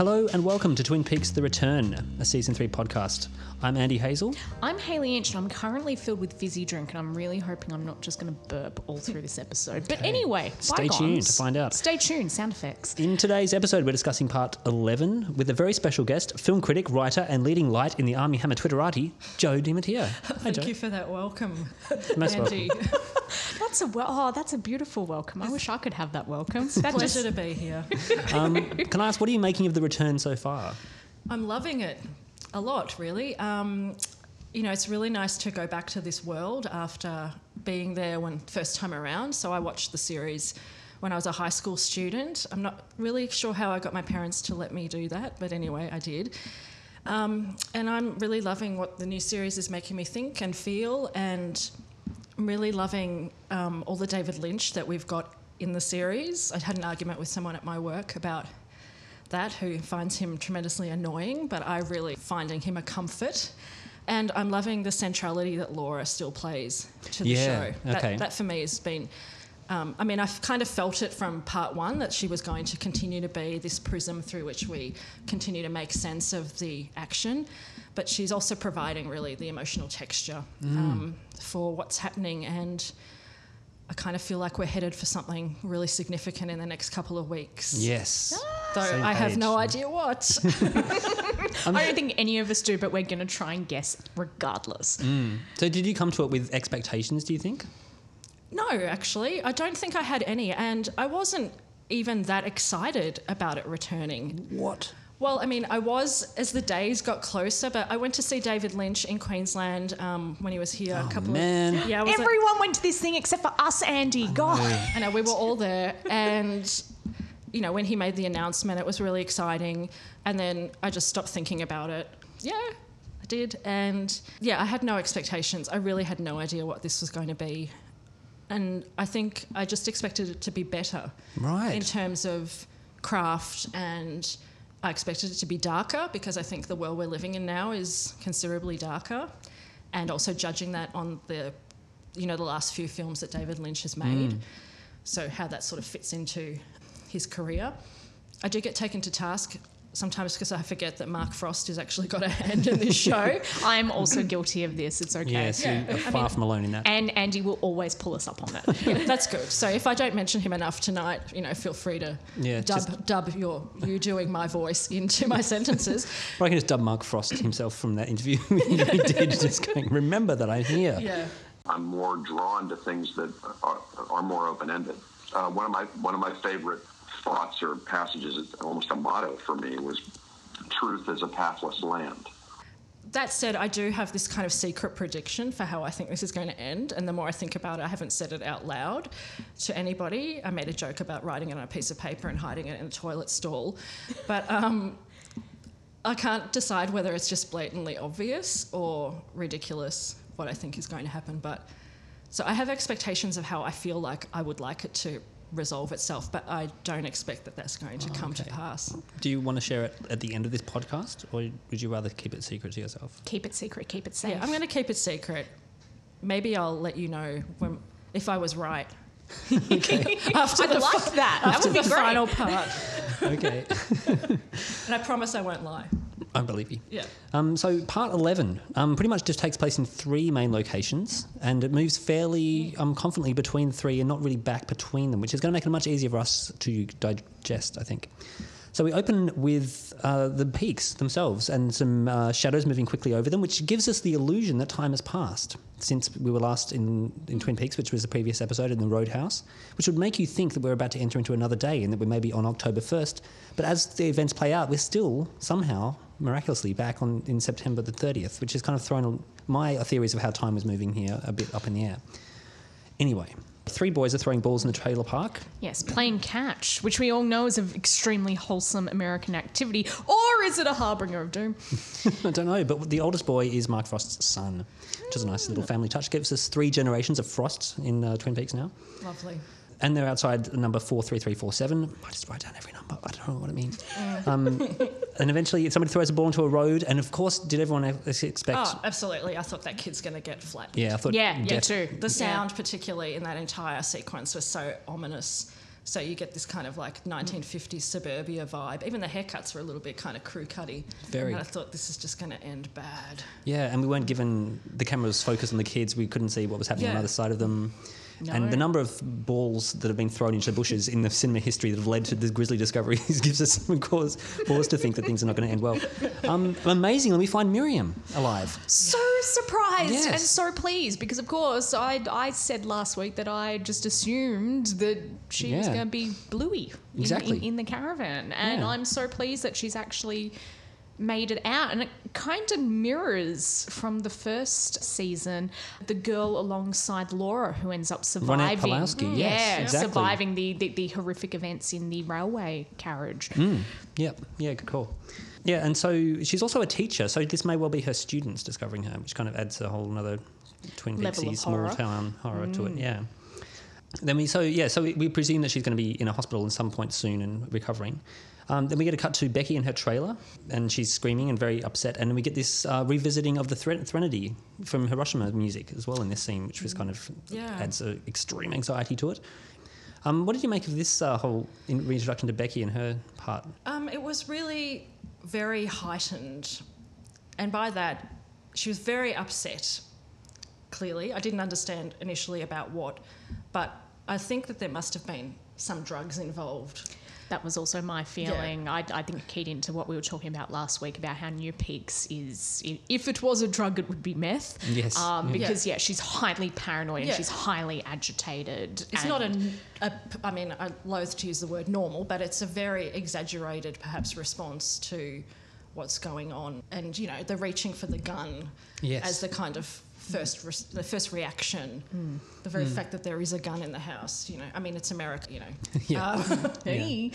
Hello and welcome to Twin Peaks The Return, a season three podcast. I'm Andy Hazel. I'm Hayley Inch and I'm currently filled with fizzy drink and I'm really hoping I'm not just going to burp all through this episode. But anyway, Stay bygones. tuned to find out. Stay tuned, sound effects. In today's episode, we're discussing part 11 with a very special guest, film critic, writer, and leading light in the Armie Hammer Twitterati, Joe DiMatteo. Hi, Thank Joe. you for that welcome, Most Andy. That's a wel- oh, that's a beautiful welcome. I wish I could have that welcome. That Pleasure just, to be here. Um, can I ask, what are you making of the return so far? I'm loving it a lot, really. Um, you know, it's really nice to go back to this world after being there when first time around. So I watched the series when I was a high school student. I'm not really sure how I got my parents to let me do that, but anyway, I did. Um, and I'm really loving what the new series is making me think and feel, and I'm really loving um, all the David Lynch that we've got in the series. I had an argument with someone at my work about that who finds him tremendously annoying, but I really finding him a comfort. And I'm loving the centrality that Laura still plays to the Yeah, show. That, okay. that for me has been. Um, I mean, I've kind of felt it from part one that she was going to continue to be this prism through which we continue to make sense of the action, but she's also providing really the emotional texture Mm. um, for what's happening. And I kind of feel like we're headed for something really significant in the next couple of weeks. Yes. Though I have page. no idea what. I don't think any of us do, but we're going to try and guess regardless. So, did you come to it with expectations, do you think? no, actually, I don't think I had any, and I wasn't even that excited about it returning. What? Well, I mean, I was as the days got closer, but I went to see David Lynch in Queensland um, when he was here a couple Oh, man. of yeah. I was at- Everyone went to this thing except for us, Andy. God. I know we were all there, and you know when he made the announcement, it was really exciting. And then I just stopped thinking about it. Yeah, I did, and yeah, I had no expectations. I really had no idea what this was going to be, and I think I just expected it to be better Right. in terms of craft and. I expected it to be darker because I think the world we're living in now is considerably darker, and also judging that on the, you know, the last few films that David Lynch has made, mm. so how that sort of fits into his career. I do get taken to task sometimes because I forget that Mark Frost has actually got a hand in this show. I'm also guilty of this. It's okay. Yes, Yeah, you are I far mean- from alone in that. And Andy will always pull us up on that. yeah, that's good. So if I don't mention him enough tonight, you know, feel free to Yeah, dub dub your you doing my voice into my sentences. Or I can just dub Mark Frost himself from that interview he did, just going, remember that I'm here. Yeah. I'm more drawn to things that are, are more open-ended. Uh, one of my one of my favorite thoughts or passages, it's almost a motto for me, was "Truth is a pathless land." That said, I do have this kind of secret prediction for how I think this is going to end. And the more I think about it, I haven't said it out loud to anybody. I made a joke about writing it on a piece of paper and hiding it in a toilet stall. But um, I can't decide whether it's just blatantly obvious or ridiculous what I think is going to happen. But so I have expectations of how I feel like I would like it to resolve itself, but I don't expect that that's going to oh, come to pass. Do you want to share it at the end of this podcast, or would you rather keep it secret to yourself? keep it secret, keep it safe. Yeah, I'm going to keep it secret. Maybe I'll let you know when, if I was right. After I'd the, like fi- that. That after would be the great. final part, Okay, and I promise I won't lie. I believe you. Yeah. Um, so part 11 um, pretty much just takes place in three main locations and it moves fairly um, confidently between three and not really back between them, which is going to make it much easier for us to digest, I think. So we open with uh, the peaks themselves and some uh, shadows moving quickly over them, which gives us the illusion that time has passed since we were last in, in Twin Peaks, which was the previous episode in the Roadhouse, which would make you think that we're about to enter into another day and that we're maybe on October 1st. But as the events play out, we're still somehow miraculously back on in September the 30th, which has kind of thrown my theories of how time was moving here a bit up in the air. Anyway, three boys are throwing balls in the trailer park. Yes, playing catch, which we all know is an extremely wholesome American activity, or is it a harbinger of doom? I don't know, but the oldest boy is Mark Frost's son, which is a nice little family touch. Gives us three generations of Frost in uh, Twin Peaks now. Lovely. And they're outside number 43347. I just write down every number. I don't know what it means. Um, and eventually somebody throws a ball into a road. And of course, did everyone expect... Oh, absolutely. I thought that kid's going to get flat. Yeah, I thought... Yeah, yeah, too. The sound, particularly in that entire sequence, was so ominous. So you get this kind of like 1950s suburbia vibe. Even the haircuts were a little bit kind of crew cutty. Very. And I thought this is just going to end bad. Yeah, and we weren't given the cameras focused on the kids. We couldn't see what was happening on Yeah. the other side of them. And the number of balls that have been thrown into the bushes in the cinema history that have led to the grisly discoveries gives us some cause, cause to think that things are not going to end well. Um, amazingly, we find Miriam alive. so surprised Yes. and so pleased because, of course, I I said last week that I just assumed that she was going to be Bluey in, Exactly. in, in the caravan, and Yeah. I'm so pleased that she's actually made it out and it kind of mirrors from the first season the girl alongside Laura who ends up surviving Pulaski, mm. yes, yeah exactly. surviving the, the, the horrific events in the railway carriage mm. Yep, yeah, good call. Yeah, and so she's also a teacher, so this may well be her students discovering her, which kind of adds a whole other Twin Peaksy small town horror to it. Mm. Yeah. Then we so yeah so we, we presume that she's going to be in a hospital at some point soon and recovering. Um, then we get a cut to Becky in her trailer, and she's screaming and very upset. And then we get this uh, revisiting of the Thre- Threnody from Hiroshima music as well in this scene, which was kind of Yeah. adds extreme anxiety to it. Um, what did you make of this uh, whole in- reintroduction to Becky and her part? Um, it was really very heightened. And by that, she was very upset, clearly. I didn't understand initially about what, but I think that there must have been some drugs involved. That was also my feeling. I, I think keyed into what we were talking about last week about how New Peaks is, if it was a drug, it would be meth. Yes, Um, yeah. Because, yeah, she's highly paranoid and she's highly agitated. It's and- not a, I mean, I loathe to use the word normal, but it's a very exaggerated, perhaps, response to what's going on. And, you know, the reaching for the gun Yes. as the kind of first, res- the first reaction. The very fact that there is a gun in the house, you know, I mean, it's America, you know. Yeah. Um, Hey.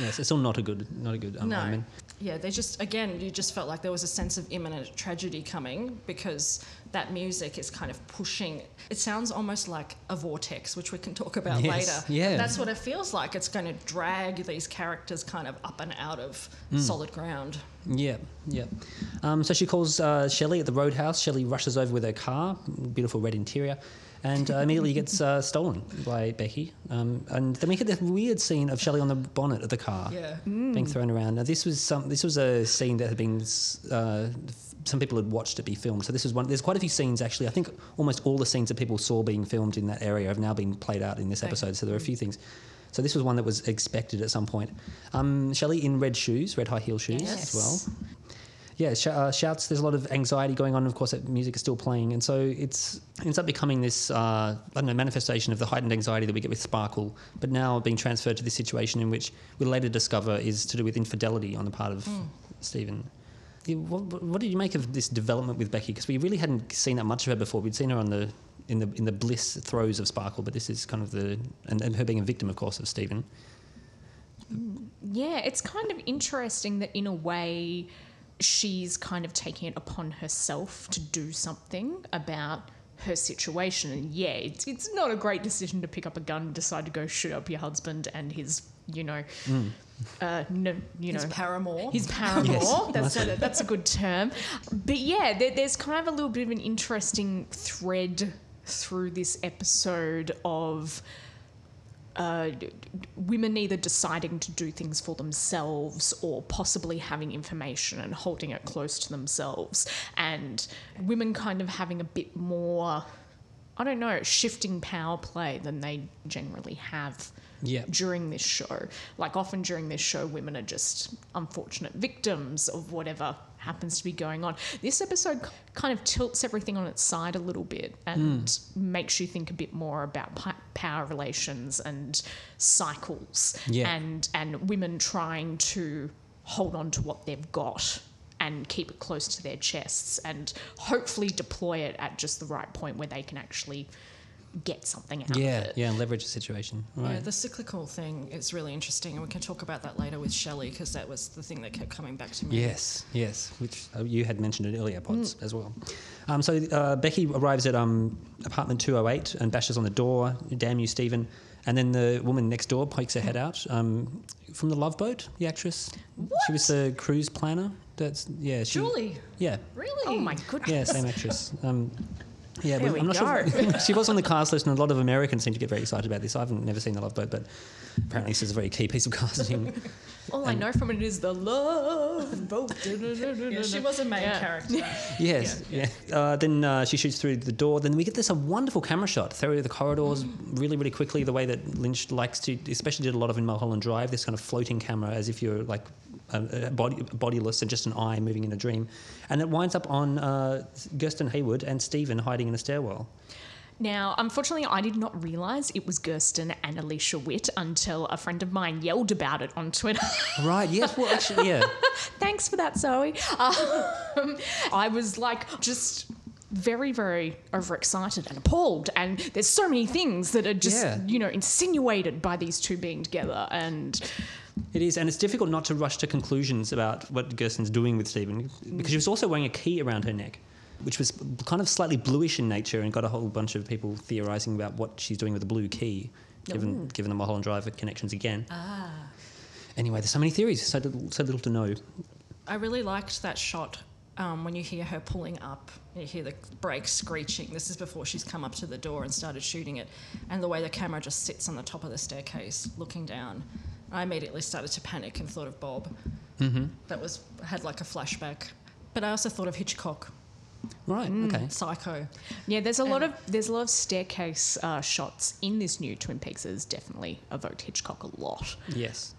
yes, it's all not a good, not a good. Um, no. omen. Yeah, they just, again, you just felt like there was a sense of imminent tragedy coming because that music is kind of pushing. It sounds almost like a vortex, which we can talk about Yes, later. yeah. That's what it feels like. It's going to drag these characters kind of up and out of solid ground. Yeah, yeah. Um, so she calls uh, Shelley at the roadhouse. Shelley rushes over with her car, beautiful red interior, and uh, immediately gets uh, stolen by Becky. Um, and then we get this weird scene of Shelley on the bonnet of the car, Yeah. being thrown around. Now this was some. This was a scene that had been. Uh, some people had watched it be filmed. So this was one. There's quite a few scenes actually. I think almost all the scenes that people saw being filmed in that area have now been played out in this Okay. episode. So there are a few things. So this was one that was expected at some point. Um, Shelley in red shoes, red high heel shoes Yes. as well yeah, sh- uh, shouts. There's a lot of anxiety going on. Of course, that music is still playing, and so it's it ends up becoming this uh, I don't know manifestation of the heightened anxiety that we get with Sparkle, but now being transferred to this situation in which we later discover is to do with infidelity on the part of Stephen. What, what- what did you make of this development with Becky? Because we really hadn't seen that much of her before. We'd seen her on the in the in the bliss throes of Sparkle, but this is kind of the and, and her being a victim, of course, of Stephen. Yeah, it's kind of interesting that in a way she's kind of taking it upon herself to do something about her situation. And yeah, it's, it's not a great decision to pick up a gun and decide to go shoot up your husband and his, you know, uh, no, you His know, paramour. his paramour. Yes. That's a, that's a good term. But yeah, there, there's kind of a little bit of an interesting thread through this episode of uh, women either deciding to do things for themselves or possibly having information and holding it close to themselves, and women kind of having a bit more. I don't know, shifting power play than they generally have Yeah. during this show. Like often during this show, women are just unfortunate victims of whatever happens to be going on. This episode kind of tilts everything on its side a little bit and hmm. makes you think a bit more about power relations and cycles Yeah. and and women trying to hold on to what they've got and keep it close to their chests and hopefully deploy it at just the right point where they can actually get something out Yeah, of it. yeah, and leverage the situation. Right. Yeah, the cyclical thing is really interesting, and we can talk about that later with Shelley because that was the thing that kept coming back to me. Yes, yes, which uh, you had mentioned in earlier pods as well. Um, so uh, Becky arrives at um, apartment 208 and bashes on the door. Damn you, Stephen. And then the woman next door pokes her head out um, from the Love Boat. The actress, What? she was the cruise planner. That's yeah, she, Julie, Yeah, really? Oh my goodness. yeah, same actress. Um, Yeah, There but we I'm not go. sure. she was on the cast list, and a lot of Americans seem to get very excited about this. I've never seen The Love Boat, but apparently this is a very key piece of casting. All I know from it is the love boat. Yeah, she was a main Yeah. character. Yes, yeah. Uh, then uh, she shoots through the door. Then we get this a wonderful camera shot through the corridors really, really quickly. The way that Lynch likes to, especially did a lot of in Mulholland Drive, this kind of floating camera as if you're like a, body, bodiless and just an eye moving in a dream. And it winds up on uh, Gersten Hayward and Stephen hiding in a stairwell. Now, unfortunately, I did not realise it was Gersten and Alicia Witt until a friend of mine yelled about it on Twitter. Right, yes, well, actually, yeah. Thanks for that, Zoe. Um, I was like, just very, very overexcited and appalled. And there's so many things that are just, Yeah. you know, insinuated by these two being together. And It is, and it's difficult not to rush to conclusions about what Gersten's doing with Stephen because she was also wearing a key around her neck, which was kind of slightly bluish in nature and got a whole bunch of people theorising about what she's doing with the blue key, given given the Mulholland Drive connections again. Ah. Anyway, there's so many theories, so little, so little to know. I really liked that shot um, when you hear her pulling up. You hear the brakes screeching. This is before she's come up to the door and started shooting it, and the way the camera just sits on the top of the staircase, looking down. I immediately started to panic and thought of Bob. Mm-hmm. That was had like a flashback, but I also thought of Hitchcock, Right, okay. Psycho. yeah, there's a lot of there's a lot of staircase uh, shots in this new Twin Peaks. Has definitely evoked Hitchcock a lot. Yes.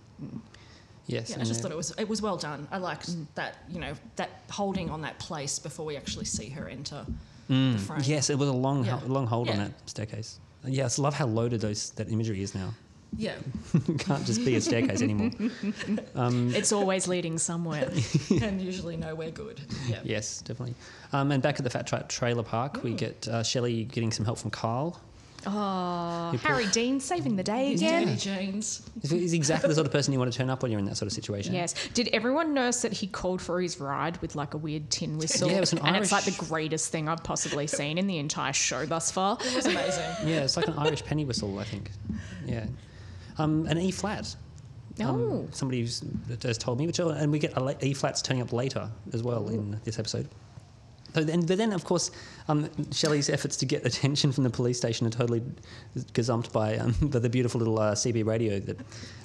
Yes. Yeah, I just thought it was it was well done. I liked that you know that holding on that place before we actually see her enter the frame. Yes, it was a long, Yeah. long hold on that staircase. Yes, I love how loaded those that imagery is now. Yeah. it can't just be a staircase anymore. It's always leading somewhere. and usually nowhere good. Yeah. Yes, definitely. Um, and back at the Fat Trout Trailer Park, we get uh, Shelley getting some help from Carl. Oh, Harry Dean saving the day again. jeans. He's- He's exactly the sort of person you want to turn up when you're in that sort of situation. Yes. Did everyone notice that he called for his ride with like a weird tin whistle? Yeah, it was an and it's like the greatest thing I've possibly seen in the entire show thus far. It was amazing. Yeah, it's like an Irish penny whistle, I think. Yeah. Um, an E flat. Um, Oh. somebody has told me, which and we get E flats turning up later as well in this episode. So then, but then, of course, um, Shelley's efforts to get attention from the police station are totally gazumped by, um, by the beautiful little uh, CB radio that,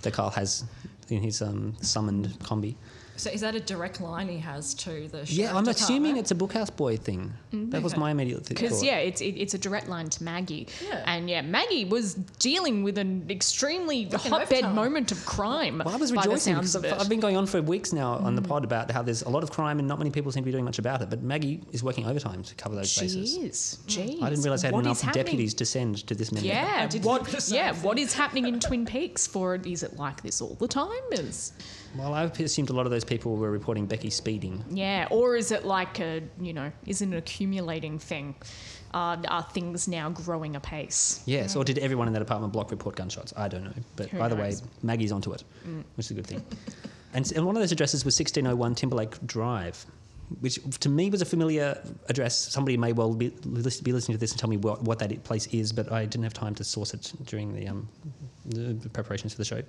that Carl has in his um, summoned combi. So is that a direct line he has to the Yeah, I'm assuming it's a Bookhouse Boy thing. Mm, that was my immediate th- Because yeah, it's it, it's a direct line to Maggie, Yeah. and yeah, Maggie was dealing with an extremely Like hotbed overtime. moment of crime. Well, I was rejoicing because I've, been going on for weeks now on the mm. pod about how there's a lot of crime and not many people seem to be doing much about it. But Maggie is working overtime to cover those she bases. is. Jeez. I didn't realise they had What enough deputies to send to this many. Yeah, did what? think the same Yeah, thing. what is happening in Twin Peaks? For it, is it like this all the time? Is Well, I assumed a lot of those people were reporting Becky speeding. yeah, or is it like a you know, is it an accumulating thing? Uh, are things now growing apace? Yes, or did everyone in that apartment block report gunshots? I don't know. But Who either knows? way, Maggie's onto it, which is a good thing. and, and one of those addresses was 1601 Timberlake Drive, which to me was a familiar address. Somebody may well be, be listening to this and tell me what, what that place is, but I didn't have time to source it during the, um, the preparations for the show.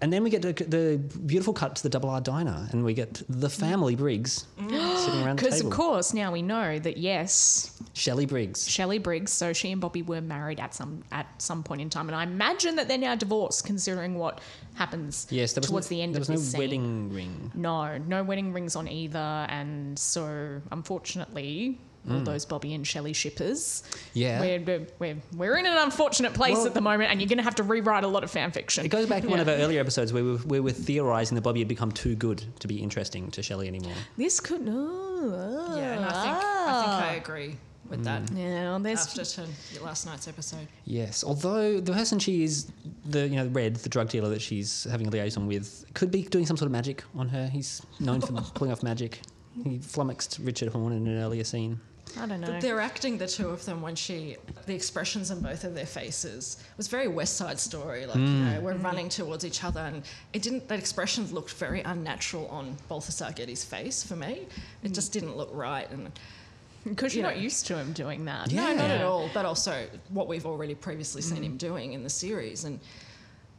And then we get the, the beautiful cut to the Double R Diner, and we get the family Briggs sitting around the table. Because of course now we know that yes, Shelley Briggs. Shelley Briggs. So she and Bobby were married at some at some point in time, and I imagine that they're now divorced, considering what happens Yes, there was towards no, the end there of was no this scene. wedding ring. No, no wedding rings on either, and so unfortunately, all those Bobby and Shelley shippers, Hmm. Yeah. we're, we're, we're, we're in an unfortunate place Well- at the moment, and you're going to have to rewrite a lot of fan fiction. It goes back to one of our earlier episodes where we were, we were theorising that Bobby had become too good to be interesting to Shelley anymore. This could no. Yeah, and I think I think I agree with that. Yeah, there's After to last night's episode. Yes, although the person she is, the you know Red, the drug dealer that she's having a liaison with, could be doing some sort of magic on her. He's known for pulling off magic. He flummoxed Richard Horne in an earlier scene. I don't know. But they're acting the two of them when she, the expressions on both of their faces was very West Side Story. Like you hmm. know, we're hmm. running towards each other, and it didn't. That expression looked very unnatural on Balthasar Getty's face for me. It hmm. just didn't look right, and Because you're you not used to him doing that. Yeah. no, not at all. But also what we've already previously seen him doing in the series, and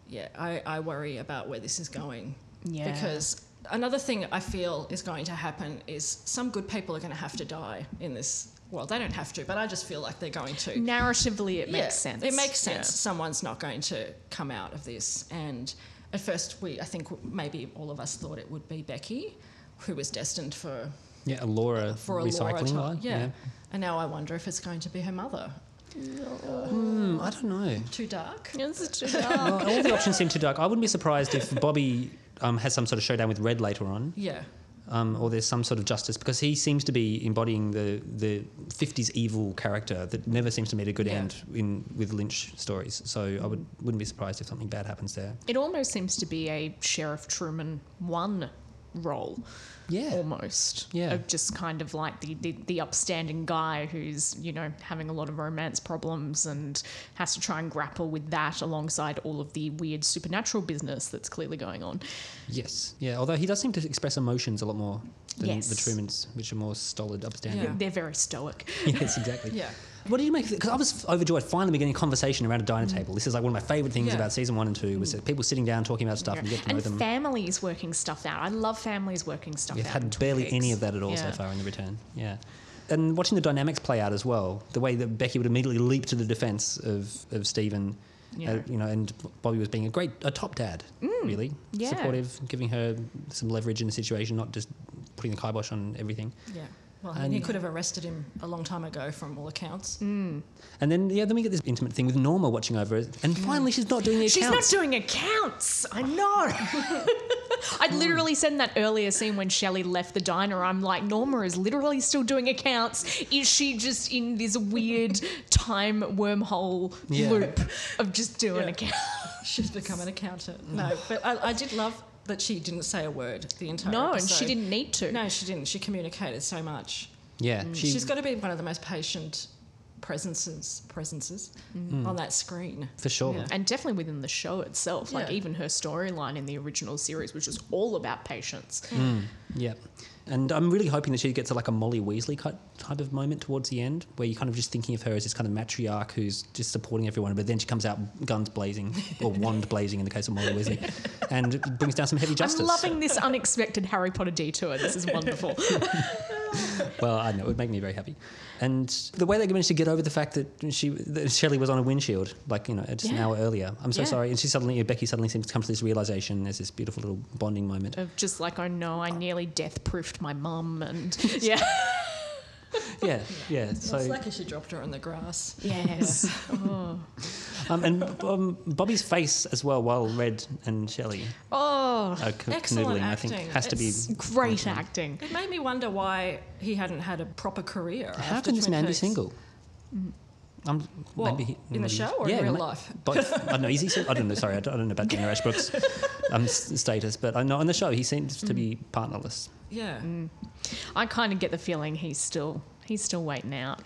yeah, I, I worry about where this is going. Yeah. Because another thing I feel is going to happen is some good people are going to have to die in this. world. they don't have to, but I just feel like they're going to. Narratively, it Yeah, makes sense. It makes sense. Yeah. Someone's not going to come out of this. And at first, we I think maybe all of us thought it would be Becky, who was destined for Yeah, a Laura for a recycling type. line. Yeah. And now I wonder if it's going to be her mother. Hmm, I don't know. Too dark. It's just- Well, all the options seem too dark. I wouldn't be surprised if Bobby um, has some sort of showdown with Red later on. Yeah. um, or there's some sort of justice because he seems to be embodying the the 50s evil character that never seems to meet a good Yeah. end in with Lynch stories. So I would wouldn't be surprised if something bad happens there. it almost seems to be a Sheriff Truman one role. Yeah. Almost. Yeah. Of just kind of like the, the, the upstanding guy who's, you know, having a lot of romance problems and has to try and grapple with that alongside all of the weird supernatural business that's clearly going on. Yes. Yeah. Although he does seem to express emotions a lot more than Yes. the Trumans, which are more stolid, upstanding. Yeah. They're very stoic. yes, exactly. Yeah. What did you make? Because I was overjoyed finally beginning a conversation around a diner table. This is like one of my favourite things Yeah. about season one and two was that people sitting down talking about stuff and you get to know and them. families working stuff out. I love families working stuff out. We've out. had in Twin barely any of that at all so far in the return. Yeah. And watching the dynamics play out as well, the way that Becky would immediately leap to the defence of, of Stephen, Yeah. uh, you know, and Bobby was being a great, a top dad, really. Mm. yeah. Supportive, giving her some leverage in the situation, not just putting the kibosh on everything. Yeah. Well, I mean, And- he could have arrested him a long time ago, from all accounts. Mm. And then, yeah, then we get this intimate thing with Norma watching over it. And finally, she's not doing the Mm. She's not accounts. doing accounts. I know. I literally said in that earlier scene when Shelley left the diner, I'm like, Norma is literally still doing accounts. Is she just in this weird time wormhole Yeah. loop of just doing Yeah. accounts? She's become an accountant. No, but I, I did love that she didn't say a word the entire No, and she didn't need to. No, she didn't. She communicated so much. yeah, mm. she, She's got to be one of the most patient presences presences mm. on that screen. for sure. Yeah. And definitely within the show itself, like even her storyline in the original series, which was all about patience. Mm. Yeah. And I'm really hoping that she gets a, like a Molly Weasley type of moment towards the end, where you're kind of just thinking of her as this kind of matriarch who's just supporting everyone, but then she comes out guns blazing, or wand blazing in the case of Molly Weasley, and brings down some heavy justice. I'm loving this unexpected Harry Potter detour. This is wonderful. Well, I know it would make me very happy, and the way they managed to get over the fact that she that Shelley was on a windshield, like you know, just an hour earlier. I'm so Yeah. sorry, and she suddenly Becky suddenly seems to come to this realization. There's this beautiful little bonding moment. of just like, oh no, I nearly death proofed my mum, and yeah, Yeah, yeah. So it's lucky she dropped her on the grass. yes, oh, um, and um, Bobby's face as well, while Red and Shelley oh are ca- Excellent canoodling, I think acting. has to be. It's great acting. It made me wonder why he hadn't had a proper career. How after can this man be Peaks. single? Um, What, maybe he- in the show or in yeah, real ma- life? Both. I don't know. Is he? sin- I don't know. Sorry, I don't, I don't know about Daniel Ashbrook's um, status, but I know on the show he seems to be partnerless. Yeah. I kind of get the feeling he's still he's still waiting out,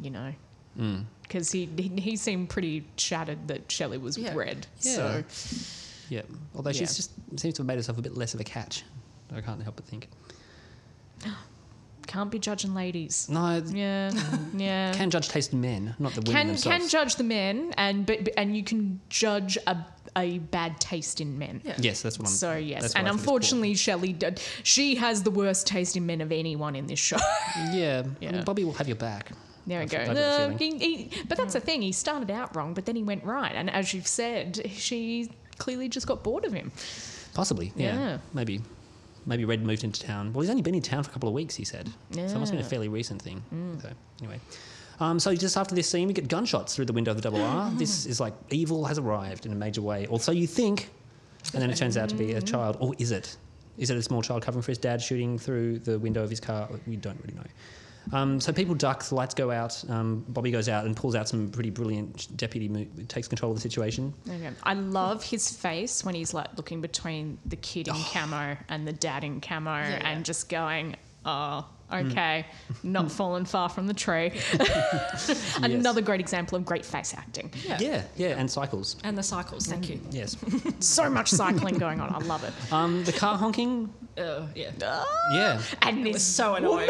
you know, Mm. because he, he he seemed pretty shattered that Shelley was Yeah. red. Yeah. So Yeah. Although Yeah. she's just seems to have made herself a bit less of a catch. I can't help but think. can't be judging ladies. No. Yeah, yeah. Can judge taste in men, not the women can themselves. can judge the men and but but- and you can judge a a bad taste in men. Yeah. Yes, that's what I'm. Saying. So yes, that's and I think it's unfortunately, Shelley did, she has the worst taste in men of anyone in this show. yeah. Yeah. I mean, Bobby will have your back. There we go. I've got a Uh, he- he- but that's the thing. He started out wrong, but then he went right. And as you've said, she clearly just got bored of him. Possibly. Yeah. Yeah. Maybe. Maybe Red moved into town. Well, he's only been in town for a couple of weeks. He said. So it must have been a Mm. fairly recent thing. So anyway. Um, so just after this scene, we get gunshots through the window of the double R. this is like evil has arrived in a major way, or so you think, and then it turns out to be a child, or is it? Is it a small child covering for his dad shooting through the window of his car? We don't really know. Um, so people duck, the lights go out. Um, Bobby goes out and pulls out some pretty brilliant deputy, mo- takes control of the situation. Okay. I love his face when he's like looking between the kid in camo and the dad in camo yeah. and just going, oh, Mm. okay, not fallen far from the tree. Another great example of great face acting. Yeah. Yeah, yeah, and cycles. And the cycles. Thank you. Yes. So much cycling going on. I love it. Um, the car honking. Uh, yeah. Yeah, And It this was so annoying.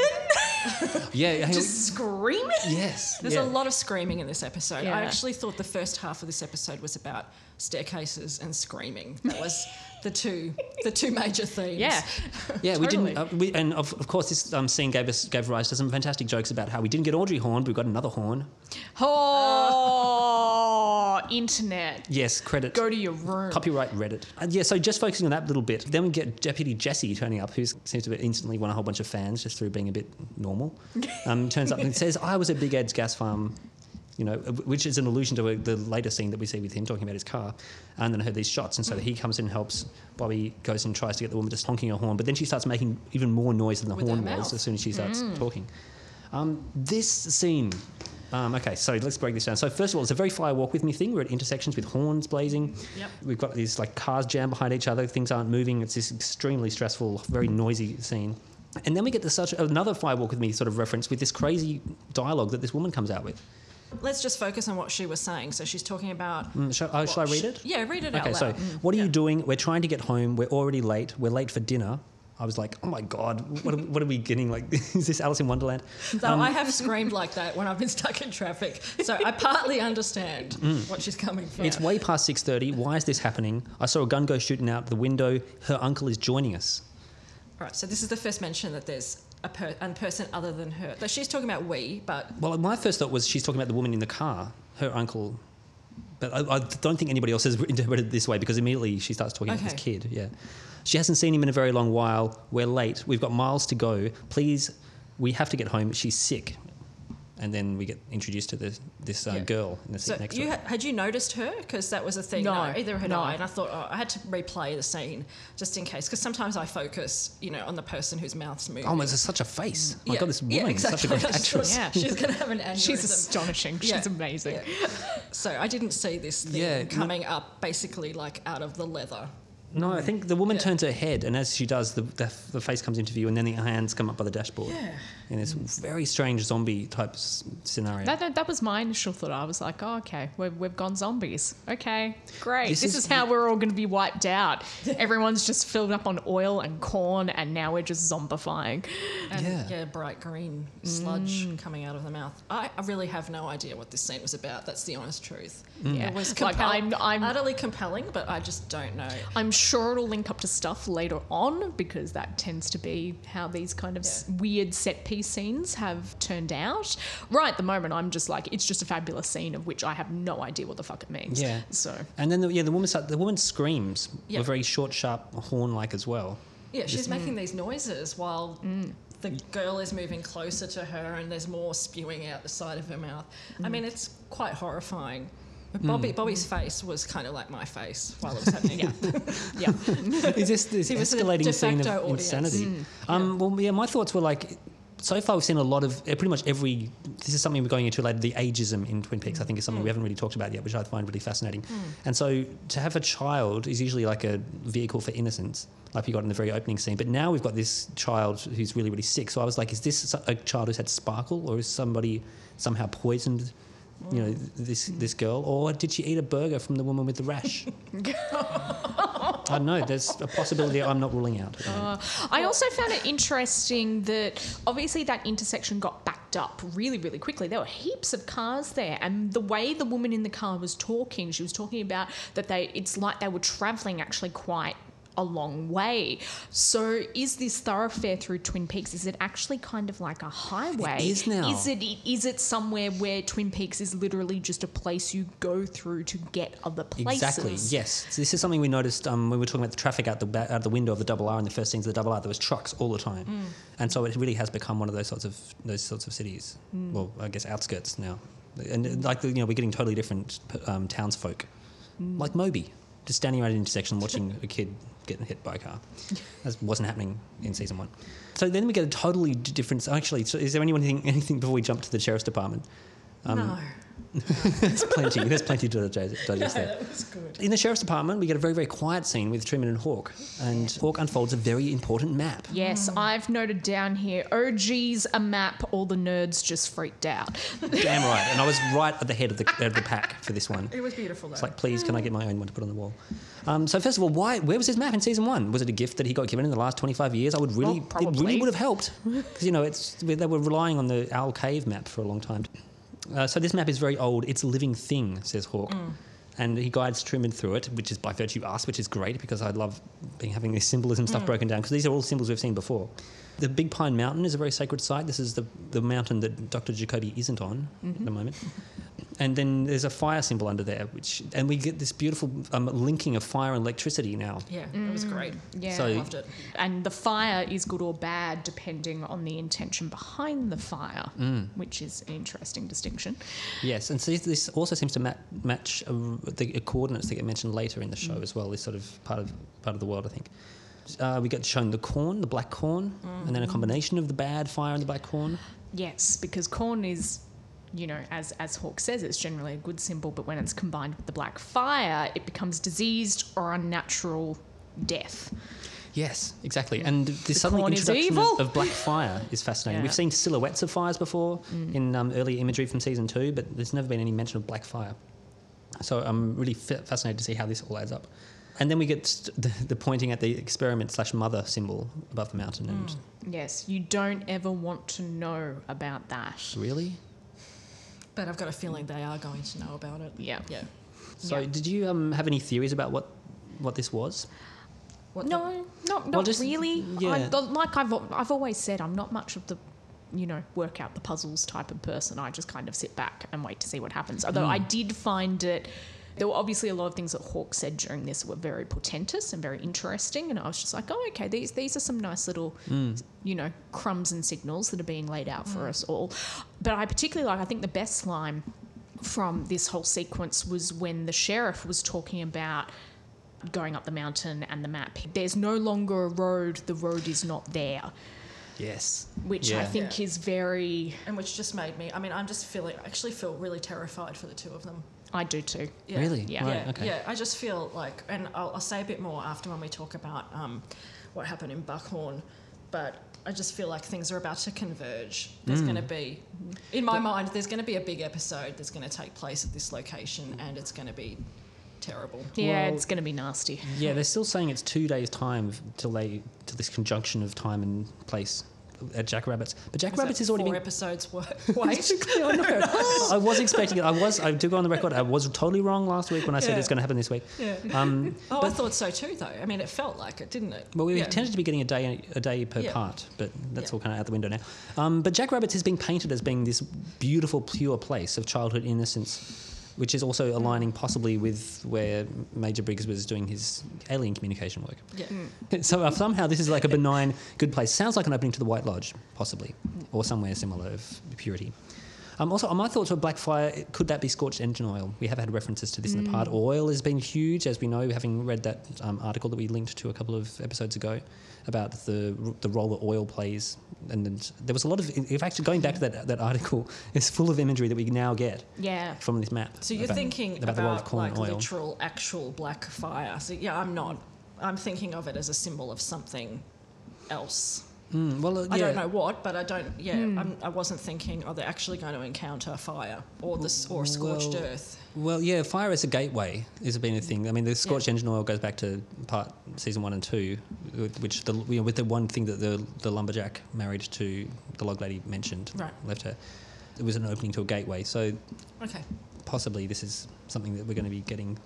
yeah. just screaming. yes. There's yeah. a lot of screaming in this episode. Yeah. I actually thought the first half of this episode was about staircases and screaming. That was the two the two major themes. Yeah. Yeah, we didn't. Uh, we, and of, of course, this um, scene gave us gave rise to some fantastic jokes about how we didn't get Audrey Horne, but we got another Horn. Oh, internet. Yes, credit. Go to your room. Copyright Reddit. And yeah, so just focusing on that little bit, then we get Deputy Jesse turning up, who seems to instantly won a whole bunch of fans just through being a bit normal. Um, turns up and says, I was at Big Ed's gas farm, you know, which is an allusion to a, the later scene that we see with him talking about his car. And then I heard these shots. And so he comes in and helps. Bobby goes and tries to get the woman just honking her horn, but then she starts making even more noise than the With horn was as soon as she starts Mm. talking. Um, this scene. Um, okay, so let's break this down. So first of all, it's a very Fire Walk with Me thing. We're at intersections with horns blazing. Yep. We've got these like cars jammed behind each other. Things aren't moving. It's this extremely stressful, very noisy scene. And then we get to such another Fire Walk with Me sort of reference with this crazy dialogue that this woman comes out with. Let's just focus on what she was saying. So she's talking about. Mm, shall, oh, shall I read she- it? Yeah, read it Okay, out so loud. what are you doing? We're trying to get home. We're already late. We're late for dinner. I was like, oh my god, what are, what are we getting? Like, is this Alice in Wonderland? So I have screamed like that when I've been stuck in traffic. So I partly understand what she's coming from. Mm. It's way past six thirty. Why is this happening? I saw a gun go shooting out the window. Her uncle is joining us. All right, so this is the first mention that there's a, per- a person other than her. Though she's talking about we, but Well, my first thought was she's talking about the woman in the car, her uncle. But I, I don't think anybody else has interpreted it this way because immediately she starts talking about this kid. Yeah. She hasn't seen him in a very long while. We're late. We've got miles to go. Please, we have to get home. She's sick. And then we get introduced to this, this uh, Yeah. girl in the seat so next you to her. ha- had you noticed her? Because that was a thing. No, either had no. I. And I thought oh, I had to replay the scene just in case. Because sometimes I focus, you know, on the person whose mouth's moving. Oh, it's such a face. My Yeah, God, this yeah, woman is such a great I just thought, actress. Yeah. she's going to have an aneurysm. She's astonishing. Yeah, She's amazing. yeah. So I didn't see this thing Yeah, no- coming up basically like out of the leather. No, I think the woman Yeah. turns her head, and as she does, the, the, the face comes into view, and then the hands come up by the dashboard. Yeah. In this very strange zombie type s- scenario. That, that, that was my initial thought. I was like, oh, okay, we've, we've gone zombies. Okay, great. This This, is- is, how we're all going to be wiped out. Everyone's just filled up on oil and corn, and now we're just zombifying. And Yeah. yeah, bright green sludge mm. coming out of the mouth. I, I really have no idea what this scene was about. That's the honest truth. Mm. Yeah. It was Like, compel- I'm- I'm- utterly compelling, but I just don't know. I'm sure it'll link up to stuff later on because that tends to be how these kind of s weird set piece scenes have turned out. Right at the moment, I'm just like, it's just a fabulous scene of which I have no idea what the fuck it means. Yeah. So. And then the, yeah, the woman start, the woman screams Yeah. were very short, sharp, horn-like as well. Yeah, she's making these noises while Mm. the girl is moving closer to her and there's more spewing out the side of her mouth. I mean, it's quite horrifying. But Bobby, Bobby's face was kind of like my face while it was happening. Yeah. Yeah. Is this this a escalating scene of audience. insanity? Um, well, yeah, my thoughts were like. So far, we've seen a lot of uh, pretty much every. This is something we're going into later. The ageism in Twin Peaks, I think, is something we haven't really talked about yet, which I find really fascinating. And so, to have a child is usually like a vehicle for innocence, like we got in the very opening scene. But now we've got this child who's really, really sick. So I was like, is this a child who's had sparkle, or is somebody somehow poisoned? You know this this girl, or did she eat a burger from the woman with the rash? I don't know. There's a possibility I'm not ruling out. moment. I also found it interesting that obviously that intersection got backed up really, really quickly. There were heaps of cars there, and the way the woman in the car was talking, she was talking about that they it's like they were traveling actually quite a long way. So is this thoroughfare through Twin Peaks is it actually kind of like a highway? is now. Is it is it somewhere where Twin Peaks is literally just a place you go through to get other places? Exactly. Yes. So this is something we noticed um, when we were talking about the traffic out the ba- out the window of the double R in the first scenes of the double R. There was trucks all the time, Mm. and so it really has become one of those sorts of those sorts of cities. Mm. Well, I guess outskirts now, and like you know we're getting totally different um, townsfolk, Mm. like Moby, just standing around an intersection watching a kid getting hit by a car. That wasn't happening in season one. So then we get a totally different. Actually, so is there anyone anything, anything before we jump to the sheriff's department? Um, no. There's plenty. There's plenty to digest digest there. that good. In the sheriff's department, we get a very, very quiet scene with Truman and Hawk, and Hawk unfolds a very important map. Yes, I've noted down here. Oh, geez, a map. All the nerds just freaked out. Damn right, and I was right at the head of the, head of the pack for this one. It was beautiful though. It's like, please, can I get my own one to put on the wall? Um, so first of all, why? Where was his map in season one? Was it a gift that he got given in the last 25 years? I would really, Well, it really would have helped because you know it's they were relying on the Owl Cave map for a long time. Uh, so this map is very old. It's a living thing, says Hawk. Mm. and he guides Truman through it, which is by virtue of us, which is great because I love being having this symbolism stuff mm. broken down because these are all symbols we've seen before. The Big Pine Mountain is a very sacred site. This is the, the mountain that Dr. Jacoby isn't on at the mm-hmm. moment. And then there's a fire symbol under there, which and we get this beautiful um, linking of fire and electricity now. Yeah, it was great. Yeah. So- Loved it. and the fire is good or bad depending on the intention behind the fire, which is an interesting distinction. Yes, and so this- this also seems to ma- match uh, the coordinates that get mentioned later in the show as well. This sort of part of part of the world, I think. Uh, we get shown the corn, the black corn, and then a combination of the bad fire and the black corn. Yes, because corn is, you know, as as Hawk says, it's generally a good symbol, but when it's combined with the black fire, it becomes diseased or unnatural death. Yes, exactly. And this suddenly corn introduction of, of black fire is fascinating. Yeah. We've seen silhouettes of fires before in um, early imagery from season two, but there's never been any mention of black fire. So I'm really fa- fascinated to see how this all adds up. And then we get st- the, the pointing at the experiment slash mother symbol above the mountain. And Yes, you don't ever want to know about that. really, But I've got a feeling they are going to know about it. Yeah. Yeah. so Yeah. did you um, have any theories about what what this was? What the- No, not not Well, just- really. yeah. I, like I've I've always said, I'm not much of the, you know, work out the puzzles type of person. I just kind of sit back and wait to see what happens. Although I did find it. There were obviously a lot of things that Hawk said during this were very portentous and very interesting, and I was just like, oh, okay, these these are some nice little, mm. you know, crumbs and signals that are being laid out for mm. us all. But I particularly like, I think the best line from this whole sequence was when the sheriff was talking about going up the mountain and the map. There's no longer a road, the road is not there, Yes, which I Yeah. think is very. And which just made me, I mean, I'm just feeling, I actually feel really terrified for the two of them. I do too. Yeah. Really? Yeah. Right, yeah, okay. yeah. I just feel like, and I'll, I'll say a bit more after when we talk about um, what happened in Buckhorn, but I just feel like things are about to converge. There's Mm. going to be, in my mind, there's going to be a big episode that's going to take place at this location, and it's going to be terrible. Yeah, Well- it's going to be nasty. Yeah, they're still saying it's two days' time till they till this conjunction of time and place at Jackrabbits. But Jackrabbits So has already four been. episodes. wo- Wait, I know. I was expecting it. I was. I do go on the record. I was totally wrong last week when I said Yeah. it's going to happen this week. yeah. Um, Oh, I thought so too, though. I mean, it felt like it, didn't it? well, we Yeah. tended to be getting a day a day per Yeah. part, but that's all kind of out the window now. Um, but Jackrabbits has been painted as being this beautiful, pure place of childhood innocence. Which is also aligning possibly with where Major Briggs was doing his alien communication work. Yeah. So uh, somehow this is like a benign, good place. Sounds like an opening to the White Lodge, possibly, or somewhere similar of purity. Um, also, my thoughts were Blackfire. Could that be scorched engine oil? We have had references to this in the past. Oil has been huge, as we know, having read that um, article that we linked to a couple of episodes ago about the the role that oil plays. And then there was a lot of, in fact, going back to that that article, it's full of imagery that we now get Yeah. from this map. So you're about- thinking about, about, the role of corn like and oil. literal, actual black fire. So yeah, I'm not. I'm thinking of it as a symbol of something else. Mm, well, uh, I don't know what, but I don't. Yeah, I'm, I wasn't thinking. Oh, they're actually going to encounter fire or this or scorched Well, earth. Well, yeah, fire as a gateway has been a thing. I mean, the scorched engine oil goes back to part season one and two, which the you know, with the one thing that the the lumberjack married to the log lady mentioned Right. left her. It was an opening to a gateway. So Okay. possibly this is something that we're going to be getting.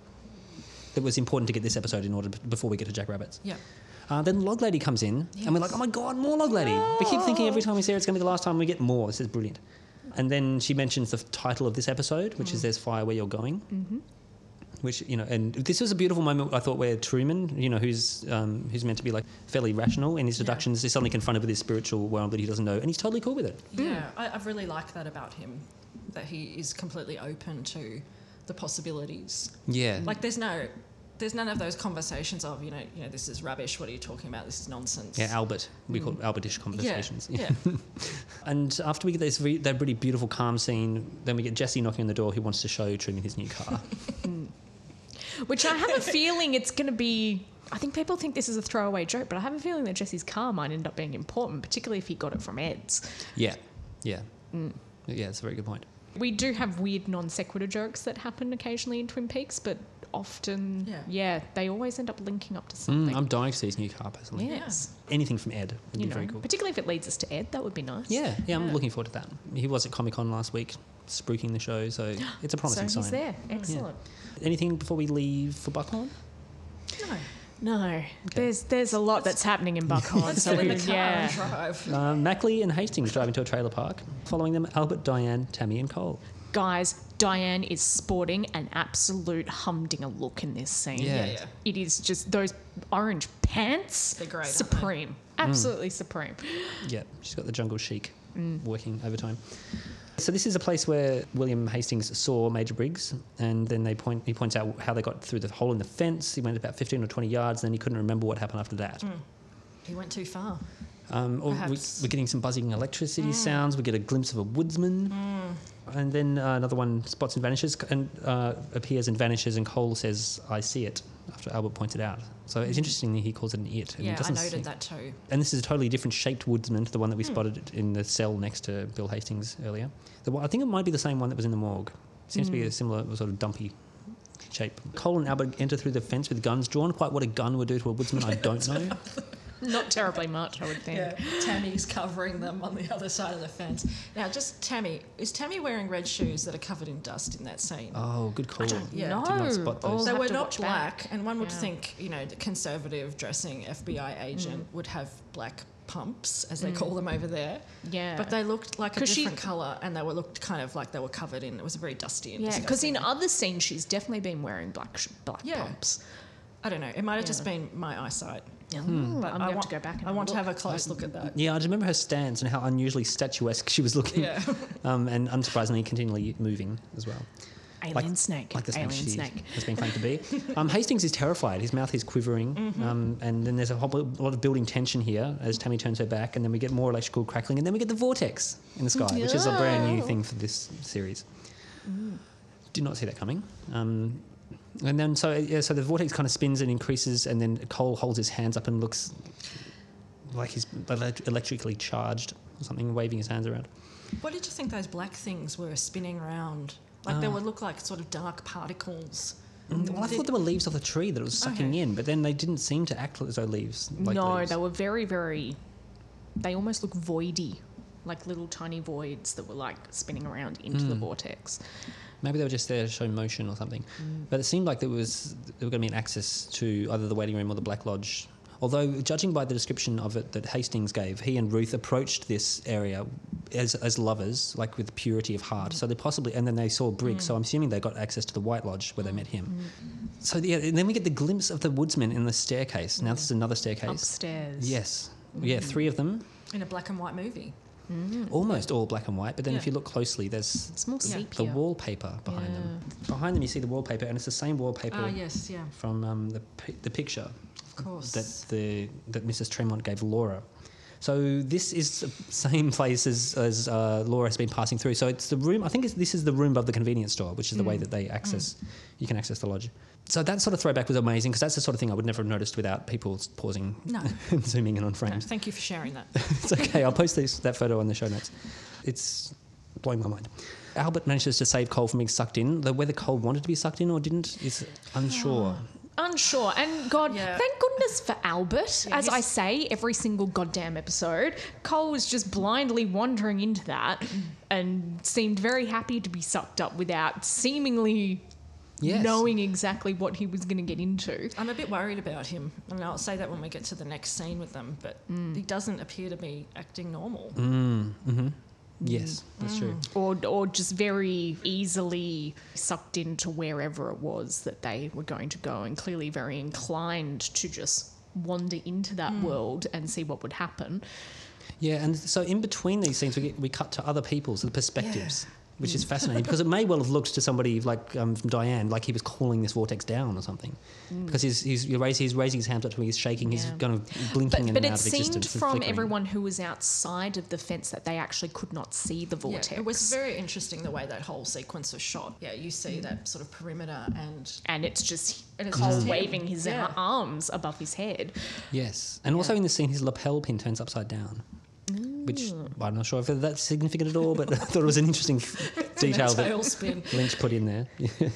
That was important to get this episode in order before we get to Jack Rabbits. Yeah. Uh, then Log Lady comes in, and we're like, oh my god, more Log Lady. We keep thinking every time we see her, it's going to be the last time we get more. This is brilliant. And then she mentions the title of this episode, which is There's Fire Where You're Going. Mm-hmm. Which, you know, and this was a beautiful moment, I thought, where Truman, you know, who's um, who's meant to be like fairly rational in his Yeah. deductions, is suddenly confronted with his spiritual world that he doesn't know, and he's totally cool with it. Yeah, I, I've really liked that about him, that he is completely open to the possibilities. Yeah. Like, there's no, there's none of those conversations of you know, you know, this is rubbish. What are you talking about? This is nonsense. yeah, Albert. We call it Albertish conversations. Yeah. yeah. And after we get this re- that really beautiful calm scene, then we get Jesse knocking on the door He wants to show Truman his new car. Mm. Which I have a feeling it's going to be. I think people think this is a throwaway joke, but I have a feeling that Jesse's car might end up being important, particularly if he got it from Ed's. yeah. Yeah. Mm. Yeah, It's a very good point. We do have weird non sequitur jokes that happen occasionally in Twin Peaks, but often, Yeah. yeah, they always end up linking up to Mm, something. I'm dying to see his new car personally. yes, Anything from Ed would you be know, very cool. particularly if it leads us to Ed, that would be nice. Yeah, yeah, I'm looking forward to that. He was at Comic Con last week, spruiking the show, so it's a promising so promising he's sign. there. Excellent. Anything before we leave for Buckhorn? No. No, there's there's a lot that's happening in Buckhorn. Let's so get in the car yeah. and drive. Uh, Macklay and Hastings driving to a trailer park. Following them, Albert, Diane, Tammy, and Cole. Guys, Diane is sporting an absolute humdinger look in this scene. Yeah. Yeah, yeah. It is just those orange pants. They're great, aren't they? Supreme. Absolutely supreme. Yeah, she's got the jungle chic Mm. working overtime. So this is a place where William Hastings saw Major Briggs, and then they point. He points out how they got through the hole in the fence. He went about 15 or 20 yards, and then he couldn't remember what happened after that. He went too far. Um, or we, Perhaps. we're getting some buzzing electricity sounds. We get a glimpse of a woodsman, and then uh, another one spots and vanishes, and uh, appears and vanishes. And Cole says, "I see it." After Albert points it out, so it's interesting that he calls it an it. And Yeah, I noted seem- that too. And this is a totally different shaped woodsman to the one that we Hmm. spotted in the cell next to Bill Hastings earlier. The I think it might be the same one that was in the morgue. Seems to be Hmm. a similar sort of dumpy shape. Cole and Albert enter through the fence with guns drawn. Quite what a gun would do to a woodsman, I don't know. Not terribly much, I would think. Yeah, Tammy's covering them on the other side of the fence. Now, just Tammy, is Tammy wearing red shoes that are covered in dust in that scene? Oh, good call. I don't Yeah. know. Did not spot those. they were not black, back. and one would Yeah. think, you know, the conservative dressing FBI mm. agent would have black pumps, as they mm. call them over there. Yeah. But they looked like a she- different colour, and they were looked kind of like they were covered in. It was a very dusty and Yeah, because in other scenes she's definitely been wearing black sh- black Yeah. pumps. I don't know. It might have just Yeah. been my eyesight. Yeah. But I'm going to want, go back and I want to have a close look at that. Yeah, I just remember her stance and how unusually statuesque she was looking. Yeah. um, and unsurprisingly, continually moving as well. Alien snake. Like the snake Alien she snake. has been claimed to be. Um, Hastings is terrified. His mouth is quivering. Mm-hmm. Um, and then there's a whole lot of building tension here as Tammy turns her back. And then we get more electrical crackling. And then we get the vortex in the sky, which is a brand new thing for this series. Mm. Did not see that coming. Um, and then so yeah, so the vortex kind of spins and increases, and then Cole holds his hands up and looks like he's elect- electrically charged or something, waving his hands around. What did you think those black things were spinning around? Like they would look like sort of dark particles. Mm, Well, I thought there were leaves off the tree that it was sucking Okay. in, but then they didn't seem to act as though leaves. Like no, leaves. they were very, very. They almost look voidy, like little tiny voids that were like spinning around into Hmm. the vortex. Maybe they were just there to show motion or something. Mm. But it seemed like there was there were going to be an access to either the waiting room or the Black Lodge. Although, judging by the description of it that Hastings gave, he and Ruth approached this area as, as lovers, like with purity of heart. So they possibly, and then they saw Briggs. Mm. So I'm assuming they got access to the White Lodge where they met him. Mm. So yeah, and then we get the glimpse of the woodsman in the staircase. Now this is another staircase. Upstairs. Yes, yeah, three of them, in a black and white movie. Almost all black and white. But then if you look closely, there's It's more the wallpaper behind them. Behind them, you see the wallpaper, and it's the same wallpaper Ah, yes, yeah, from um, the the picture of course. that the that Mrs. Tremond gave Laura. So this is the same place as, as uh, Laura has been passing through. So it's the room. I think it's, this is the room above the convenience store, which is the way Mm. that they access. You can access the lodge. So that sort of throwback was amazing because that's the sort of thing I would never have noticed without people pausing No. and zooming in on No, frames. thank you for sharing that. it's okay. I'll post this, that photo on the show notes. It's blowing my mind. Albert manages to save Cole from being sucked in. Though whether Cole wanted to be sucked in or didn't is unsure. Unsure. And God, Yeah. thank goodness for Albert. Yeah, As I say every single goddamn episode, Cole was just blindly wandering into that and seemed very happy to be sucked up without seemingly Yes. knowing exactly what he was going to get into. I'm a bit worried about him, and I'll say that when we get to the next scene with them. But he doesn't appear to be acting normal. Mm, hmm Yes, that's true. Mm. Or, or just very easily sucked into wherever it was that they were going to go, and clearly very inclined to just wander into that mm. world and see what would happen. Yeah, and so in between these scenes, we, get, we cut to other people's the perspectives, which is mm. fascinating because it may well have looked to somebody like um, from Diane like he was calling this vortex down or something, mm. because he's he's, he's, raising, he's raising his hands up to me, he's shaking, he's Yeah. kind of blinking But, in but and it out of seemed existence. and from everyone who was outside of the fence that they actually could not see the vortex. Yeah, it was very interesting the way that whole sequence was shot. Yeah, you see mm. that sort of perimeter and and it's just And it's Cole just waving his Yeah. arms above his head. Yes, and also in the scene, his lapel pin turns upside down. Which I'm not sure if that's significant at all, but I thought it was an interesting detail that. Lynch put in there.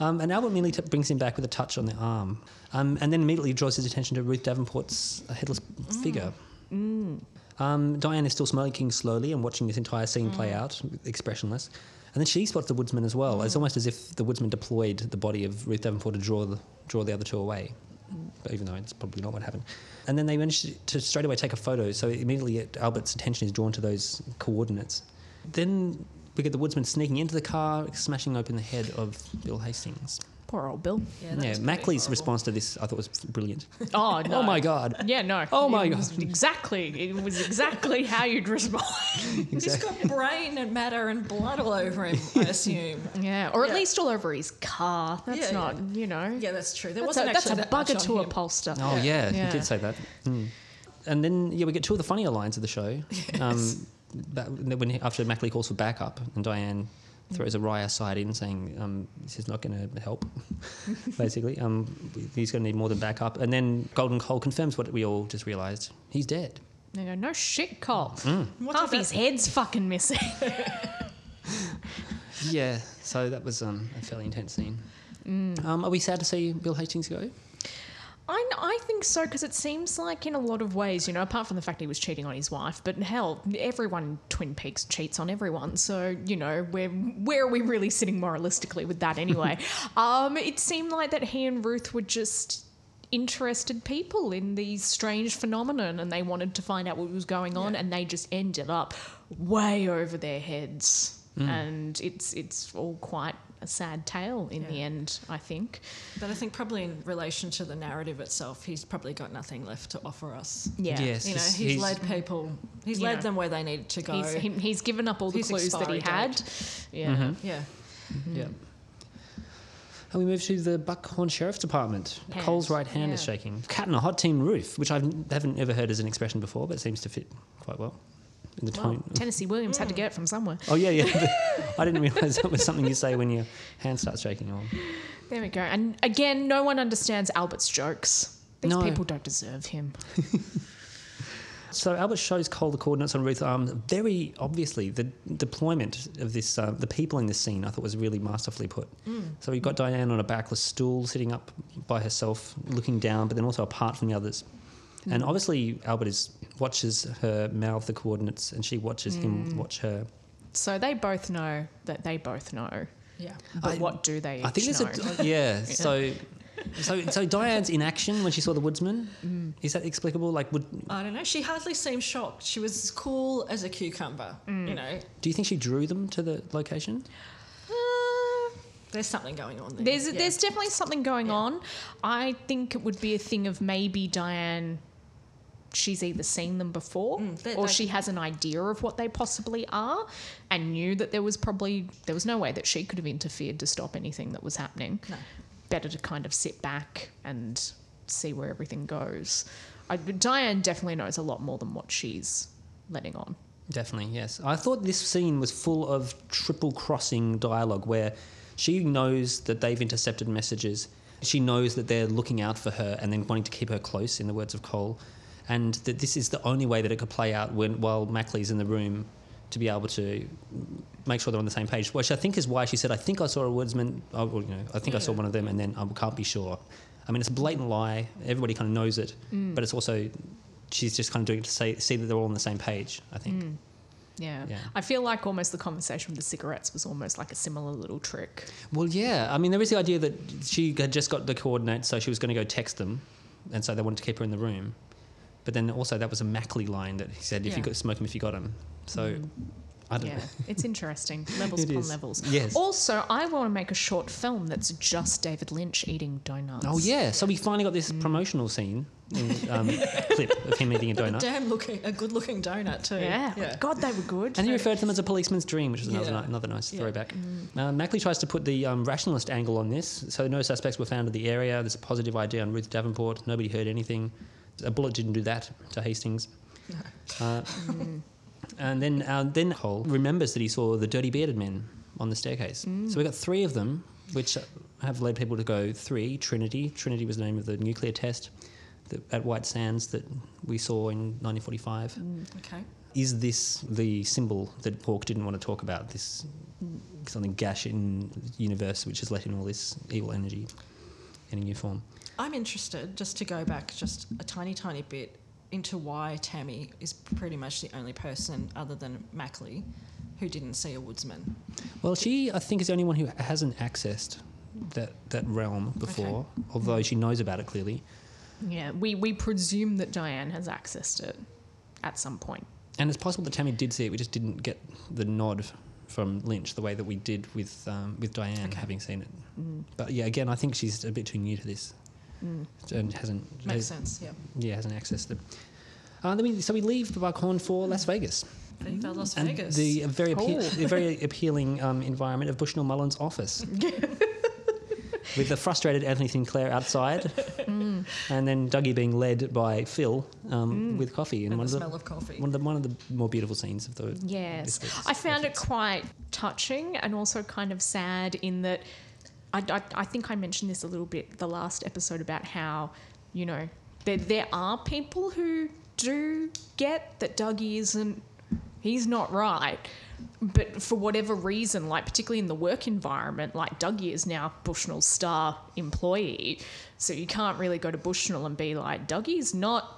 um, and Albert merely t- brings him back with a touch on the arm, um, and then immediately draws his attention to Ruth Davenport's headless figure. Um, Diane is still smoking slowly and watching this entire scene play out, expressionless. And then she spots the woodsman as well. It's almost as if the woodsman deployed the body of Ruth Davenport to draw the, draw the other two away, even though it's probably not what happened. And then they managed to straight away take a photo, so immediately Albert's attention is drawn to those coordinates. Then we get the woodsman sneaking into the car, smashing open the head of Bill Hastings. Poor old Bill. Yeah, Yeah, Macklay's horrible. response to this I thought was brilliant. Oh no. Oh my god. Yeah, no. Oh my It God. Exactly. It was exactly how you'd respond. He's got brain and matter and blood all over him, I assume. yeah, or at Yeah. least all over his car. That's Yeah, not, yeah. you know. Yeah, that's true. There That's wasn't that's actually a that much bugger on to him. upholster. Oh yeah, Yeah. he did say that. Mm. And then yeah, we get two of the funnier lines of the show. Um, that, when after Mackley calls for backup, and Diane throws a wry aside in saying um, this is not going to help. basically, um, he's going to need more than backup. And then Gordon Cole confirms what we all just realised: he's dead. They go, no shit, Cole. Mm. What Half his head's fucking missing. Yeah, so that was um, a fairly intense scene. Um, are we sad to see Bill Hastings go? I, I think so because it seems like in a lot of ways, you know, apart from the fact he was cheating on his wife, but hell, everyone in Twin Peaks cheats on everyone. So you know, where where are we really sitting moralistically with that anyway? um, it seemed like that he and Ruth were just interested people in these strange phenomenon, and they wanted to find out what was going on, and they just ended up way over their heads. And it's it's all quite a sad tale in the end, I think. But I think probably in relation to the narrative itself, he's probably got nothing left to offer us. Yeah. Yes. You know, He's- he's, he's- led people, he's led know. them where they need to go. He's, he, he's given up all the His clues that he expiry had. date. Yeah. Mm-hmm. yeah. Mm-hmm. Yeah. And we move to the Buckhorn Sheriff's Department. Hand. Cole's right hand is shaking. Cat on a hot tin roof, which I haven't ever heard as an expression before, but it seems to fit quite well in the Well, tone. Tennessee Williams had to hmm. get it from somewhere. Oh yeah, yeah. I didn't realise that was something you say when your hand starts shaking. Or There we go. And again, no one understands Albert's jokes. These No. people don't deserve him. so Albert shows Cole the coordinates on Ruth Arm. Very obviously, the deployment of this, uh, the people in this scene, I thought was really masterfully put. Hmm. So you've got Diane on a backless stool, sitting up by herself, looking down, but then also apart from the others. Hmm. And obviously, Albert is watches her mouth the coordinates, and she watches him watch her. So they both know that they both know. Yeah. But I- what do they I think there's know? a yeah. So, so so Diane's inaction when she saw the woodsman is that explicable? Like, would I don't know. She hardly seemed shocked. She was as cool as a cucumber. Mm. You know, do you think she drew them to the location? Uh, there's something going on there. There's Yeah. there's definitely something going Yeah. on. I think it would be a thing of maybe Diane. She's either seen them before, Mm, they- or they- she has an idea of what they possibly are, and knew that there was probably there was no way that she could have interfered to stop anything that was happening. No. Better to kind of sit back and see where everything goes. I, Diane definitely knows a lot more than what she's letting on. Definitely, yes. I thought this scene was full of triple crossing dialogue where she knows that they've intercepted messages. She knows that they're looking out for her and then wanting to keep her close, in the words of Cole. And that this is the only way that it could play out when while Macklay's in the room to be able to make sure they're on the same page. Which I think is why she said, I think I saw a woodsman, well, you know, I think I saw one of them and then I can't be sure. I mean, it's a blatant lie. Everybody kind of knows it. Mm. But it's also, she's just kind of doing it to say, see that they're all on the same page, I think. Mm. Yeah. Yeah. I feel like almost the conversation with the cigarettes was almost like a similar little trick. Well, yeah. I mean, there is the idea that she had just got the coordinates, so she was going to go text them, and so they wanted to keep her in the room. But then also that was a Macklay line that he said, "If you Yeah. got smoke 'em if you got 'em." So I don't Yeah, know. it's interesting. Levels It upon is. levels. Yes. Also, I want to make a short film that's just David Lynch eating donuts. Oh yeah. So we finally got this promotional scene, in, um, clip of him eating a donut, Damn looking, a good looking donut too. Yeah. God, they were good. and he referred to them as a policeman's dream, which is another, Yeah. another nice Yeah. throwback. Uh, Macklay tries to put the um, rationalist angle on this. So no suspects were found in the area. There's a positive idea on Ruth Davenport. Nobody heard anything. A bullet didn't do that to Hastings. Uh, and then uh, then Cole remembers that he saw the dirty bearded men on the staircase. So we got three of them, which have led people to go three. Trinity. Trinity was the name of the nuclear test that, at White Sands that we saw in 1945. Okay. is this the symbol that Hawk didn't want to talk about? This something gash in the universe which has let in all this evil energy in a new form. I'm interested just to go back just a tiny, tiny bit into why Tammy is pretty much the only person other than Macklay who didn't see a woodsman. Well, she I think is the only one who hasn't accessed that that realm before, although she knows about it clearly. Yeah, we, we presume that Diane has accessed it at some point. And it's possible that Tammy did see it. We just didn't get the nod from Lynch the way that we did with um, with Diane Okay. having seen it. But yeah, again, I think she's a bit too new to this and hasn't Makes sense, yeah. Yeah, hasn't accessed it. Uh, then we, so we leave the Buckhorn for Las Vegas. Viva Las and Vegas. the very appe- Oh. the very appealing um, environment of Bushnell Mullins' office. With the frustrated Anthony Sinclair outside, Mm. and then Dougie being led by Phil um, with coffee. and one the of smell of coffee. one of the one of the more beautiful scenes of the Yes. I found it quite touching and also kind of sad in that I, I, I think I mentioned this a little bit the last episode about how, you know, there, there are people who do get that Dougie isn't, he's not right. But for whatever reason, like particularly in the work environment, like Dougie is now Bushnell's star employee. So you can't really go to Bushnell and be like, Dougie's not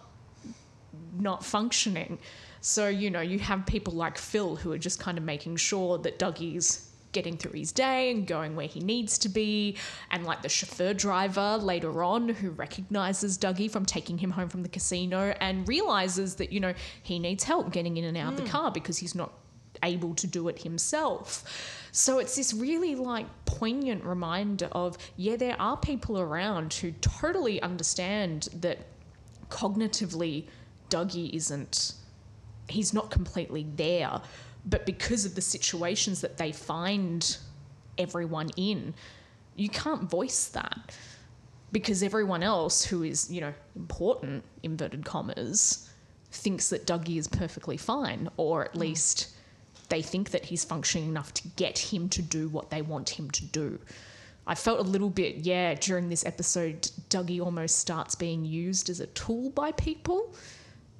not functioning. So, you know, you have people like Phil who are just kind of making sure that Dougie's getting through his day and going where he needs to be. And like the chauffeur driver later on who recognizes Dougie from taking him home from the casino and realizes that, you know, he needs help getting in and out of the hmm. car because he's not able to do it himself. So it's this really like poignant reminder of, yeah, there are people around who totally understand that cognitively Dougie isn't he's not completely there but because of the situations that they find everyone in you can't voice that because everyone else who is you know important inverted commas thinks that Dougie is perfectly fine or at mm. least they think that he's functioning enough to get him to do what they want him to do I felt a little bit, yeah, during this episode, Dougie almost starts being used as a tool by people,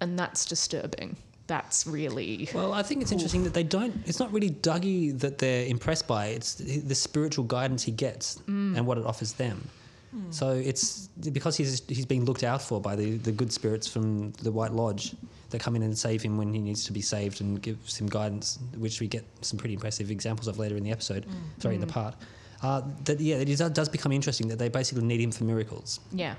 and that's disturbing. That's really. Well, I think it's interesting that they don't. It's not really Dougie that they're impressed by. It's the the spiritual guidance he gets Mm. and what it offers them. So it's because he's he's being looked out for by the, the good spirits from the White Lodge that come in and save him when he needs to be saved and gives him guidance, which we get some pretty impressive examples of later in the episode. Mm. Sorry, in the part. Uh, that yeah, it is, does become interesting that they basically need him for miracles, Yeah.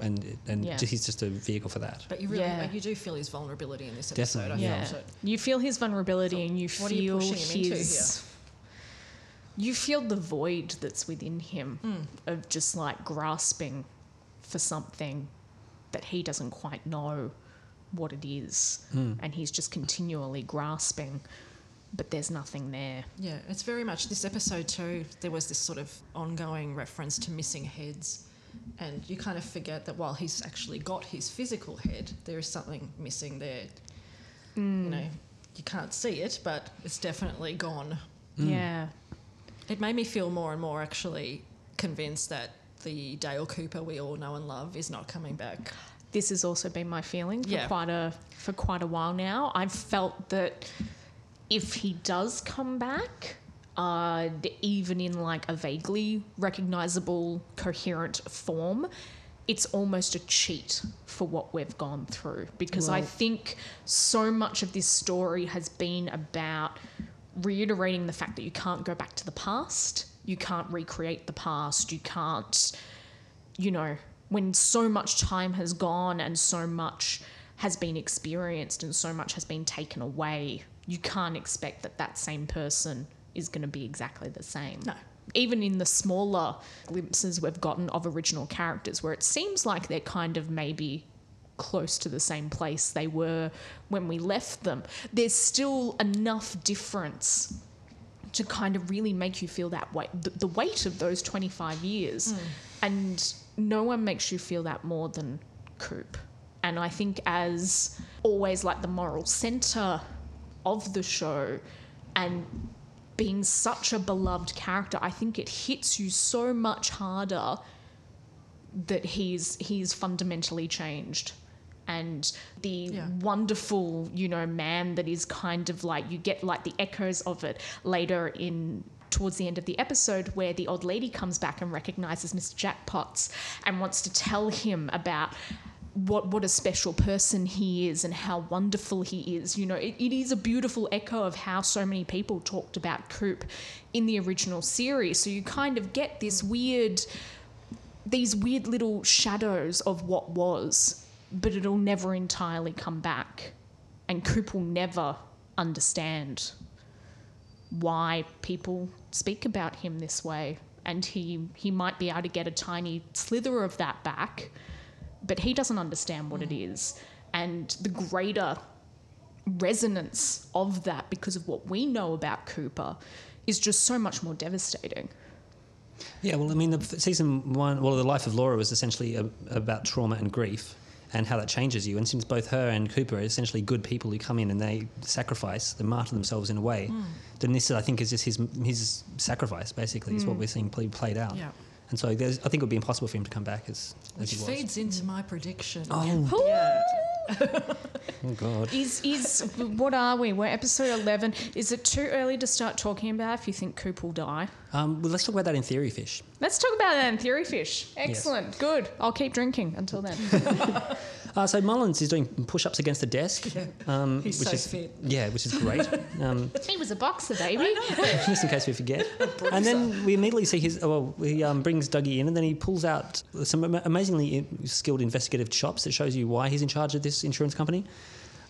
And and Yeah. he's just a vehicle for that. But you really, Yeah. you do feel his vulnerability in this episode. Definitely, I Yeah. felt. You feel his vulnerability and you what are you feel pushing him into his. You feel the void that's within him hmm. of just like grasping for something that he doesn't quite know what it is. Hmm. And he's just continually grasping, but there's nothing there. Yeah, it's very much this episode too. There was this sort of ongoing reference to missing heads, and you kind of forget that while he's actually got his physical head, there is something missing there. You hmm. know, you can't see it, but it's definitely gone. Hmm. Yeah. It made me feel more and more actually convinced that the Dale Cooper we all know and love is not coming back. this has also been my feeling for Yeah. quite a for quite a while now. I've felt that if he does come back, uh, even in like a vaguely recognizable, coherent form, it's almost a cheat for what we've gone through. Because I think so much of this story has been about reiterating the fact that you can't go back to the past, you can't recreate the past, you can't you know, when so much time has gone and so much has been experienced and so much has been taken away, you can't expect that that same person is going to be exactly the same. No. Even in the smaller glimpses we've gotten of original characters, where it seems like they're kind of maybe close to the same place they were when we left them, there's still enough difference to kind of really make you feel that weight, the, the weight of those 25 years. Hmm. And no one makes you feel that more than Coop. And I think, as always, like the moral center of the show and being such a beloved character, I think it hits you so much harder that he's he's fundamentally changed and the Yeah. wonderful, you know, man that is kind of like you get like the echoes of it later in towards the end of the episode where the old lady comes back and recognizes Mr. Jackpots and wants to tell him about what what a special person he is and how wonderful he is. You know, it, it is a beautiful echo of how so many people talked about Coop in the original series. So you kind of get this weird these weird little shadows of what was, but it'll never entirely come back. And Coop will never understand why people speak about him this way. And he, he might be able to get a tiny slither of that back, but he doesn't understand what it is. And the greater resonance of that, because of what we know about Cooper, is just so much more devastating. Yeah, well, I mean, the season one, well, the life of Laura was essentially a, about trauma and grief and how that changes you. And since both her and Cooper are essentially good people who come in and they sacrifice, they martyr themselves in a way, hmm. then this, I think, is just his his sacrifice, basically, is what hmm. we're seeing play, played out. Yeah. And so there's, I think it would be impossible for him to come back as, as Which he was. feeds into my prediction. Oh, Yeah. oh, God. Is is what are we? We're episode eleven. Is it too early to start talking about if you think Coop will die? Um, well, let's talk about that in Theory Fish. Let's talk about that in Theory Fish. Excellent. Good. I'll keep drinking until then. Uh, so Mullins is doing push-ups against the desk, um, He's which so is fit. yeah, which is great. Um, he was a boxer, baby. just in case we forget. And then we immediately see his. Well, he um, brings Dougie in, and then he pulls out some amazingly skilled investigative chops that shows you why he's in charge of this insurance company.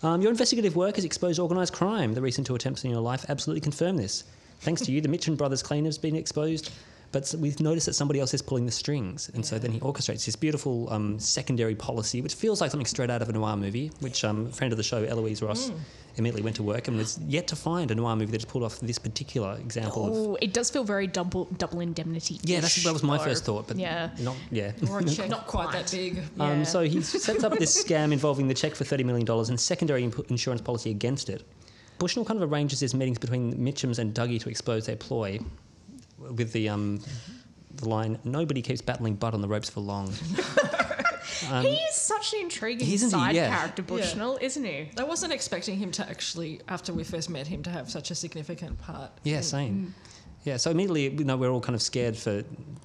Um, your investigative work has exposed organised crime. The recent two attempts in your life absolutely confirm this. Thanks to you, the Mitchell brothers' claim has been exposed. But we've noticed that somebody else is pulling the strings, and so then he orchestrates this beautiful um, secondary policy, which feels like something straight out of a noir movie. Which um, a friend of the show, Eloise Ross, immediately went to work and was yet to find a noir movie that has pulled off this particular example of Oh, it does feel very double double indemnity. yeah, that's, that was my first thought, but Yeah. not yeah. Or a not quite quite. that big. Um, so he sets up this scam involving the check for thirty million dollars and secondary imp- insurance policy against it. Bushnell kind of arranges his meetings between Mitchum's and Dougie to expose their ploy, with the um, the line "Nobody keeps battling Bud on the ropes for long." he is such an intriguing Isn't he? side Yeah. character, Bushnell, isn't he? I wasn't expecting him to actually, after we first met him, to have such a significant part. Yeah, in- same. Yeah, so immediately you know we're all kind of scared for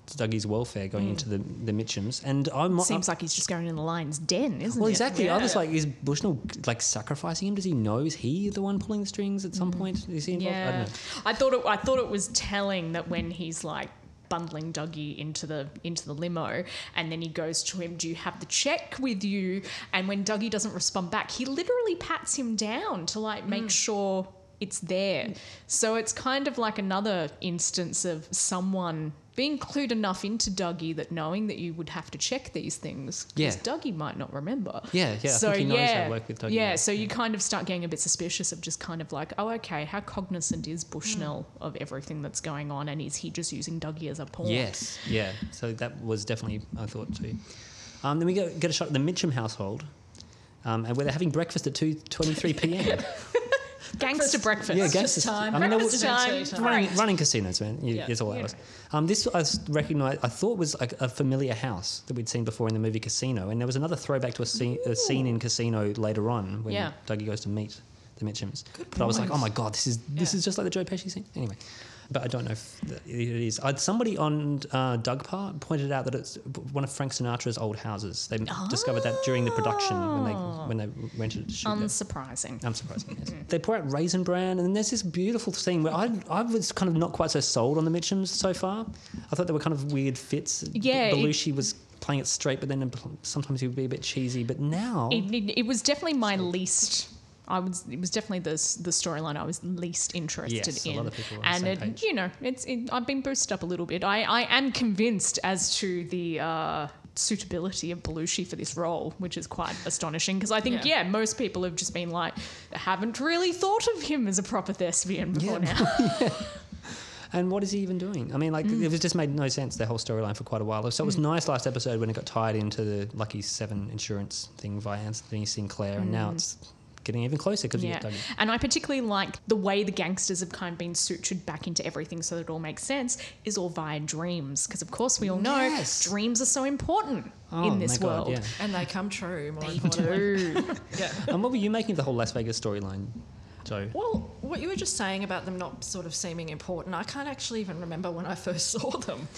Dougie's welfare Mm. going into the the Mitchums, and I'm Seems like he's just going in the lion's den, isn't it? Well, it? exactly. I was like, is Bushnell like sacrificing him? Does he know? Is he the one pulling the strings at some point? Is he involved? I don't Mm. Yeah, know. I thought it. I thought it was telling that when he's like bundling Dougie into the into the limo, and then he goes to him, "Do you have the check with you?" And when Dougie doesn't respond back, he literally pats him down to like make sure it's there. So it's kind of like another instance of someone being clued enough into Dougie that knowing that you would have to check these things because Yeah. Dougie might not remember. Yeah, yeah, So think he knows how to yeah, work with Dougie, yeah. So you kind of start getting a bit suspicious of just kind of like, oh, okay, how cognizant is Bushnell of everything that's going on, and is he just using Dougie as a pawn? Yes, yeah. So that was definitely I thought too. Um, then we go, get a shot at the Mitchum household, um, and where they're having breakfast at two twenty three p.m. Gangster breakfast. yeah, Breakfast gangsters. time. I mean, Breakfast time. Breakfast time. running, Great. running casinos, man. You, Yeah. That's all that You was. Um, this I recognised. I thought was like a familiar house that we'd seen before in the movie Casino, and there was another throwback to a scene, a scene in Casino later on when Yeah. Dougie goes to meet the Mitchums. but I was like, oh my god, this is this Yeah. is just like the Joe Pesci scene. Anyway, but I don't know if it is. Uh, somebody on uh, Dugpa pointed out that it's one of Frank Sinatra's old houses. They discovered that during the production when they when they rented it to shoot. Unsurprising. I'm surprised. Yes. They pour out raisin bran, and then there's this beautiful scene where I, I was kind of not quite so sold on the Mitchums so far. I thought they were kind of weird fits. Yeah, Belushi was playing it straight, but then sometimes he would be a bit cheesy. But now, It, it, it was definitely my least. I was. It was definitely the the storyline I was least interested Yes, a in. lot of people are on and it, page. you know, it's. It, I've been boosted up a little bit. I, I am convinced as to the. Uh, suitability of Belushi for this role which is quite astonishing because I think yeah. Yeah. most people have just been like haven't really thought of him as a proper thespian before Yeah. now and what is he even doing? I mean, like Mm. it was just made no sense the whole storyline for quite a while. So it was nice last episode when it got tied into the Lucky Seven insurance thing via Anthony Sinclair, and Mm. now it's getting even closer because Yeah, you get Dougie. and I particularly like the way the gangsters have kind of been sutured back into everything so that it all makes sense is all via dreams because of course we all know Yes. dreams are so important Oh, in this my God, world. yeah. And they come true. More They importantly. do. Yeah. And what were you making of the whole Las Vegas storyline, Joe? Well, what you were just saying about them not sort of seeming important, I can't actually even remember when I first saw them.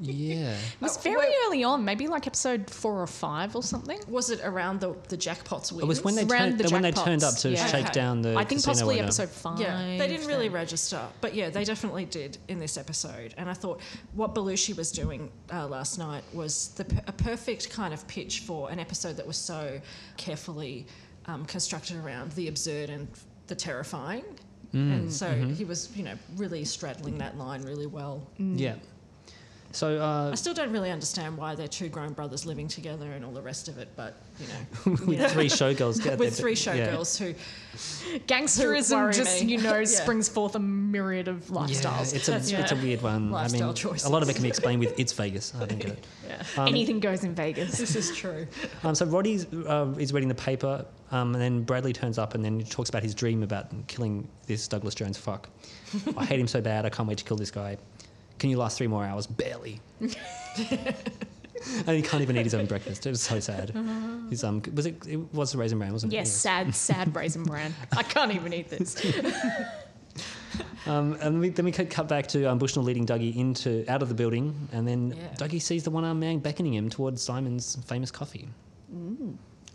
Yeah. It was Uh, very well- early on, maybe like episode four or five or something. Was it around the, the jackpots wins? It was when they turned, the when they turned up to yeah. shake Okay. down the I think casino possibly owner. episode five. Yeah, they didn't really then. register, but yeah, they definitely did in this episode. And I thought what Belushi was doing uh, last night was the, p- a perfect kind of pitch for an episode that was so carefully um, constructed around the absurd and the terrifying. Mm, and so mm-hmm. he was, you know, really straddling that line really well. Yeah. So uh, I still don't really understand why they're two grown brothers living together and all the rest of it, but you know, with three showgirls, get with there, three yeah. showgirls who Gangsterism Worry just, me. you know, Yeah. springs forth a myriad of Yeah, lifestyles. it's a That's- it's a weird one. I Lifestyle mean, a lot of it can be explained with it's Vegas. I don't get it. yeah. Anything goes in Vegas. this is true. Um, so Roddy uh, is reading the paper, um, and then Bradley turns up, and then he talks about his dream about killing this Douglas Jones fuck. I hate him so bad. I can't wait to kill this guy. Can you last three more hours? Barely. and he can't even eat his own breakfast. It was so sad. His um, was it? It was the raisin bran, wasn't it? Yes, sad, sad raisin bran. I can't even eat this. Um, and we, then we cut back to um, Bushnell leading Dougie into out of the building, and then Yeah. Dougie sees the one-armed man beckoning him towards Szymon's famous coffee.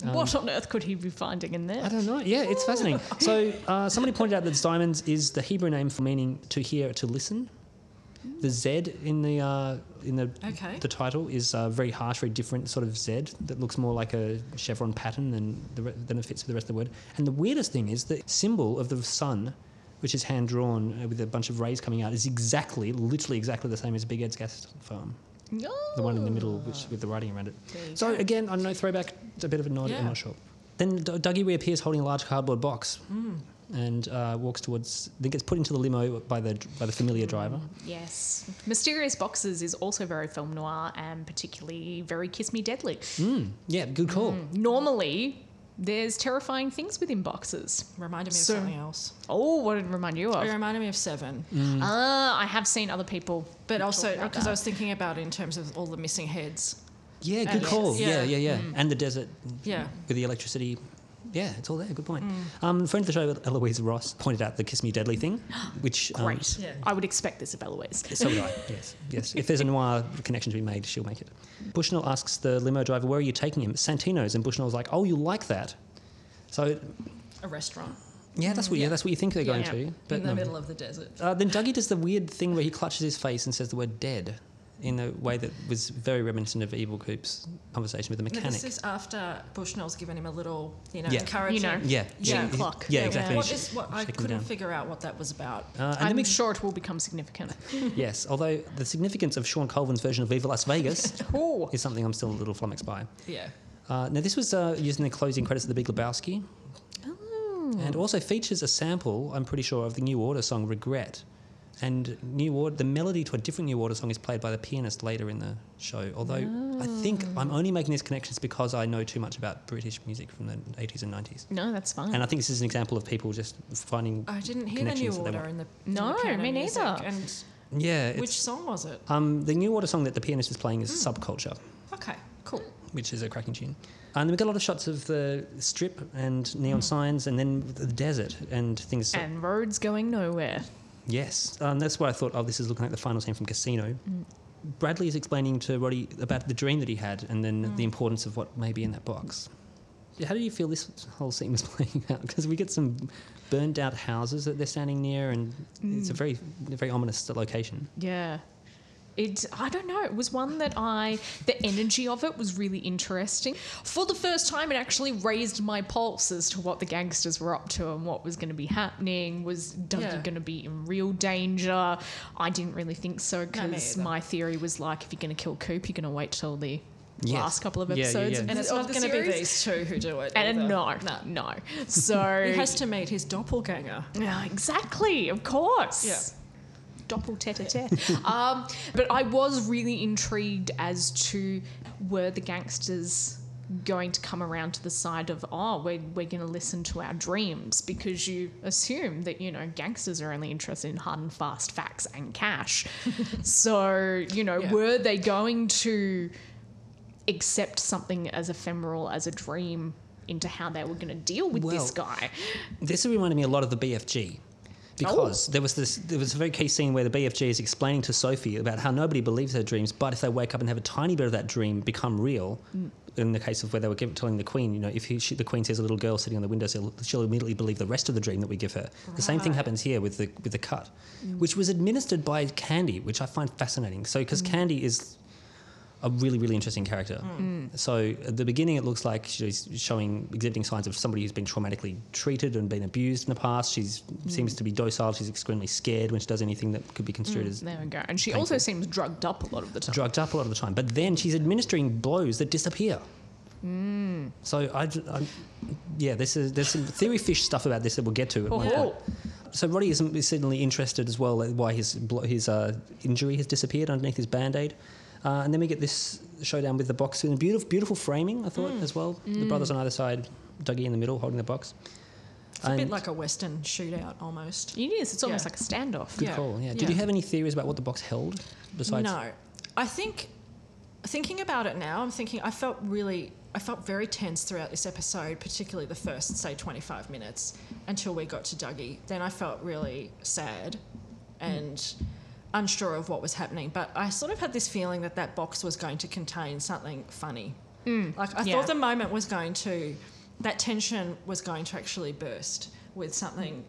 what on earth could he be finding in there? I don't know. Yeah, it's fascinating. So uh, somebody pointed out that Szymon's is the Hebrew name for meaning to hear, to listen. The Z in the uh, in the Okay. the title is uh, very harsh, very different sort of Z that looks more like a chevron pattern than the re- than it fits with the rest of the word. And the weirdest thing is the symbol of the sun, which is hand drawn uh, with a bunch of rays coming out, is exactly, literally exactly the same as Big Ed's gas farm. The one in the middle, which with the writing around it. So go. again, I don't know, throwback, a bit of a nod. Yeah. I'm not sure. Then D- Dougie reappears holding a large cardboard box Hmm. And uh, walks towards. Then gets put into the limo by the by the familiar driver. Yes. Mysterious Boxes is also very film noir and particularly very Kiss Me Deadly. Mm, yeah, good call. Normally, there's terrifying things within boxes. Reminded me of So- something else. Oh, what did it remind you of? It reminded me of Seven, Ah, I have seen other people. but also because. I was thinking about it in terms of all the missing heads. Yeah, good And- call. Yeah, Yeah. yeah, yeah. And the desert Yeah. with the electricity. Yeah, it's all there. Good point. Um, friend of the show, Eloise Ross, pointed out the "Kiss Me Deadly" thing, which um, Great. Yeah. I would expect this of Eloise. So would I. Yes, yes. If there's a noir connection to be made, she'll make it. Bushnell asks the limo driver, "Where are you taking him?" Santino's, and Bushnell's like, "Oh, you like that?" So A restaurant yeah, that's what yeah, Yeah. that's what you think they're going Yeah. to. But in the no. middle of the desert. Uh, then Dougie does the weird thing where he clutches his face and says the word "dead" in a way that was very reminiscent of Evil Coop's conversation with the No, mechanic. this is after Bushnell's given him a little, you know, Yeah. encouraging. You know. yeah, Yeah. yeah, clock. Yeah, Yeah, exactly. What She's what I couldn't figure out what that was about. Uh, and I'm then we, sure it will become significant. yes, although the significance of Shawn Colvin's version of Viva Las Vegas Oh. is something I'm still a little flummoxed by. Yeah. Uh, now, this was uh, used in the closing credits of The Big Lebowski. And also features a sample, I'm pretty sure, of the New Order song Regret. And New Order, the melody to a different New Order song is played by the pianist later in the show. Although I think ah. I'm only making these connections because I know too much about British music from the 80s and 90s. No, that's fine. And I think this is an example of people just finding. I didn't hear the New Connections Order in the No, the piano me music. neither. And Yeah. Which song was it? Um, the New Order song that the pianist is playing is hmm. Subculture. Okay, cool. which is a cracking tune. And we got a lot of shots of the strip and neon hmm. signs, and then the desert and things. and roads going nowhere. Yes, um, that's why I thought, oh, this is looking like the final scene from Casino. Bradley is explaining to Roddy about the dream that he had, and then the importance of what may be in that box. How do you feel this whole scene was playing out? Because we get some burned out houses that they're standing near, and it's a very, very ominous location. Yeah. It, I don't know. It was one that I, the energy of it was really interesting. For the first time, it actually raised my pulse as to what the gangsters were up to and what was going to be happening. Was Dougie Yeah. going to be in real danger? I didn't really think so because either. my theory was like, if you're going to kill Coop, you're going to wait till the Yes. last couple of episodes. Yeah, yeah, episodes. yeah. And it's not going to be these two who do it. And either. no, no. no. So He has to meet his doppelganger. Yeah, exactly, of course. Yeah. Doppel tete a tete. um, but I was really intrigued as to were the gangsters going to come around to the side of oh we're, we're going to listen to our dreams because you assume that you know gangsters are only interested in hard and fast facts and cash so you know Yeah. were they going to accept something as ephemeral as a dream into how they were going to deal with this guy This reminded me a lot of the BFG. Because oh. there was this, there was a very key scene where the BFG is explaining to Sophie about how nobody believes her dreams, but if they wake up and have a tiny bit of that dream become real, mm. in the case of where they were give, telling the Queen, you know, if he, she, the Queen sees a little girl sitting on the windowsill, she'll immediately believe the rest of the dream that we give her. The same thing happens here with the with the cut, mm. which was administered by Candy, which I find fascinating. So because mm. Candy is a really, really interesting character. Hmm. So at the beginning, it looks like she's showing, exhibiting signs of somebody who's been traumatically treated and been abused in the past. She hmm. seems to be docile. She's extremely scared when she does anything that could be construed hmm. as there we go and she Thank also seems drugged up a lot of the time drugged up a lot of the time. But then she's administering blows that disappear. So I, I- yeah, this is there's some theory fish stuff about this that we'll get to at one Oh. point. So Roddy is, certainly interested as well at why his his uh, injury has disappeared underneath his band aid. Uh, and then we get this showdown with the box in a beautiful, beautiful framing, I thought, as well. The brothers on either side, Dougie in the middle holding the box. It's a bit like a Western shootout almost. it is it's almost Yeah. like a standoff Good Yeah. call, yeah. Did Yeah. you have any theories about what the box held besides? No, I think thinking about it now, I'm thinking I felt really, I felt very tense throughout this episode, particularly the first, say, 25 minutes until we got to Dougie. Then I felt really sad and unsure of what was happening. But I sort of had this feeling that that box was going to contain something funny. Hmm. like I yeah. thought the moment was going to, that tension was going to actually burst with something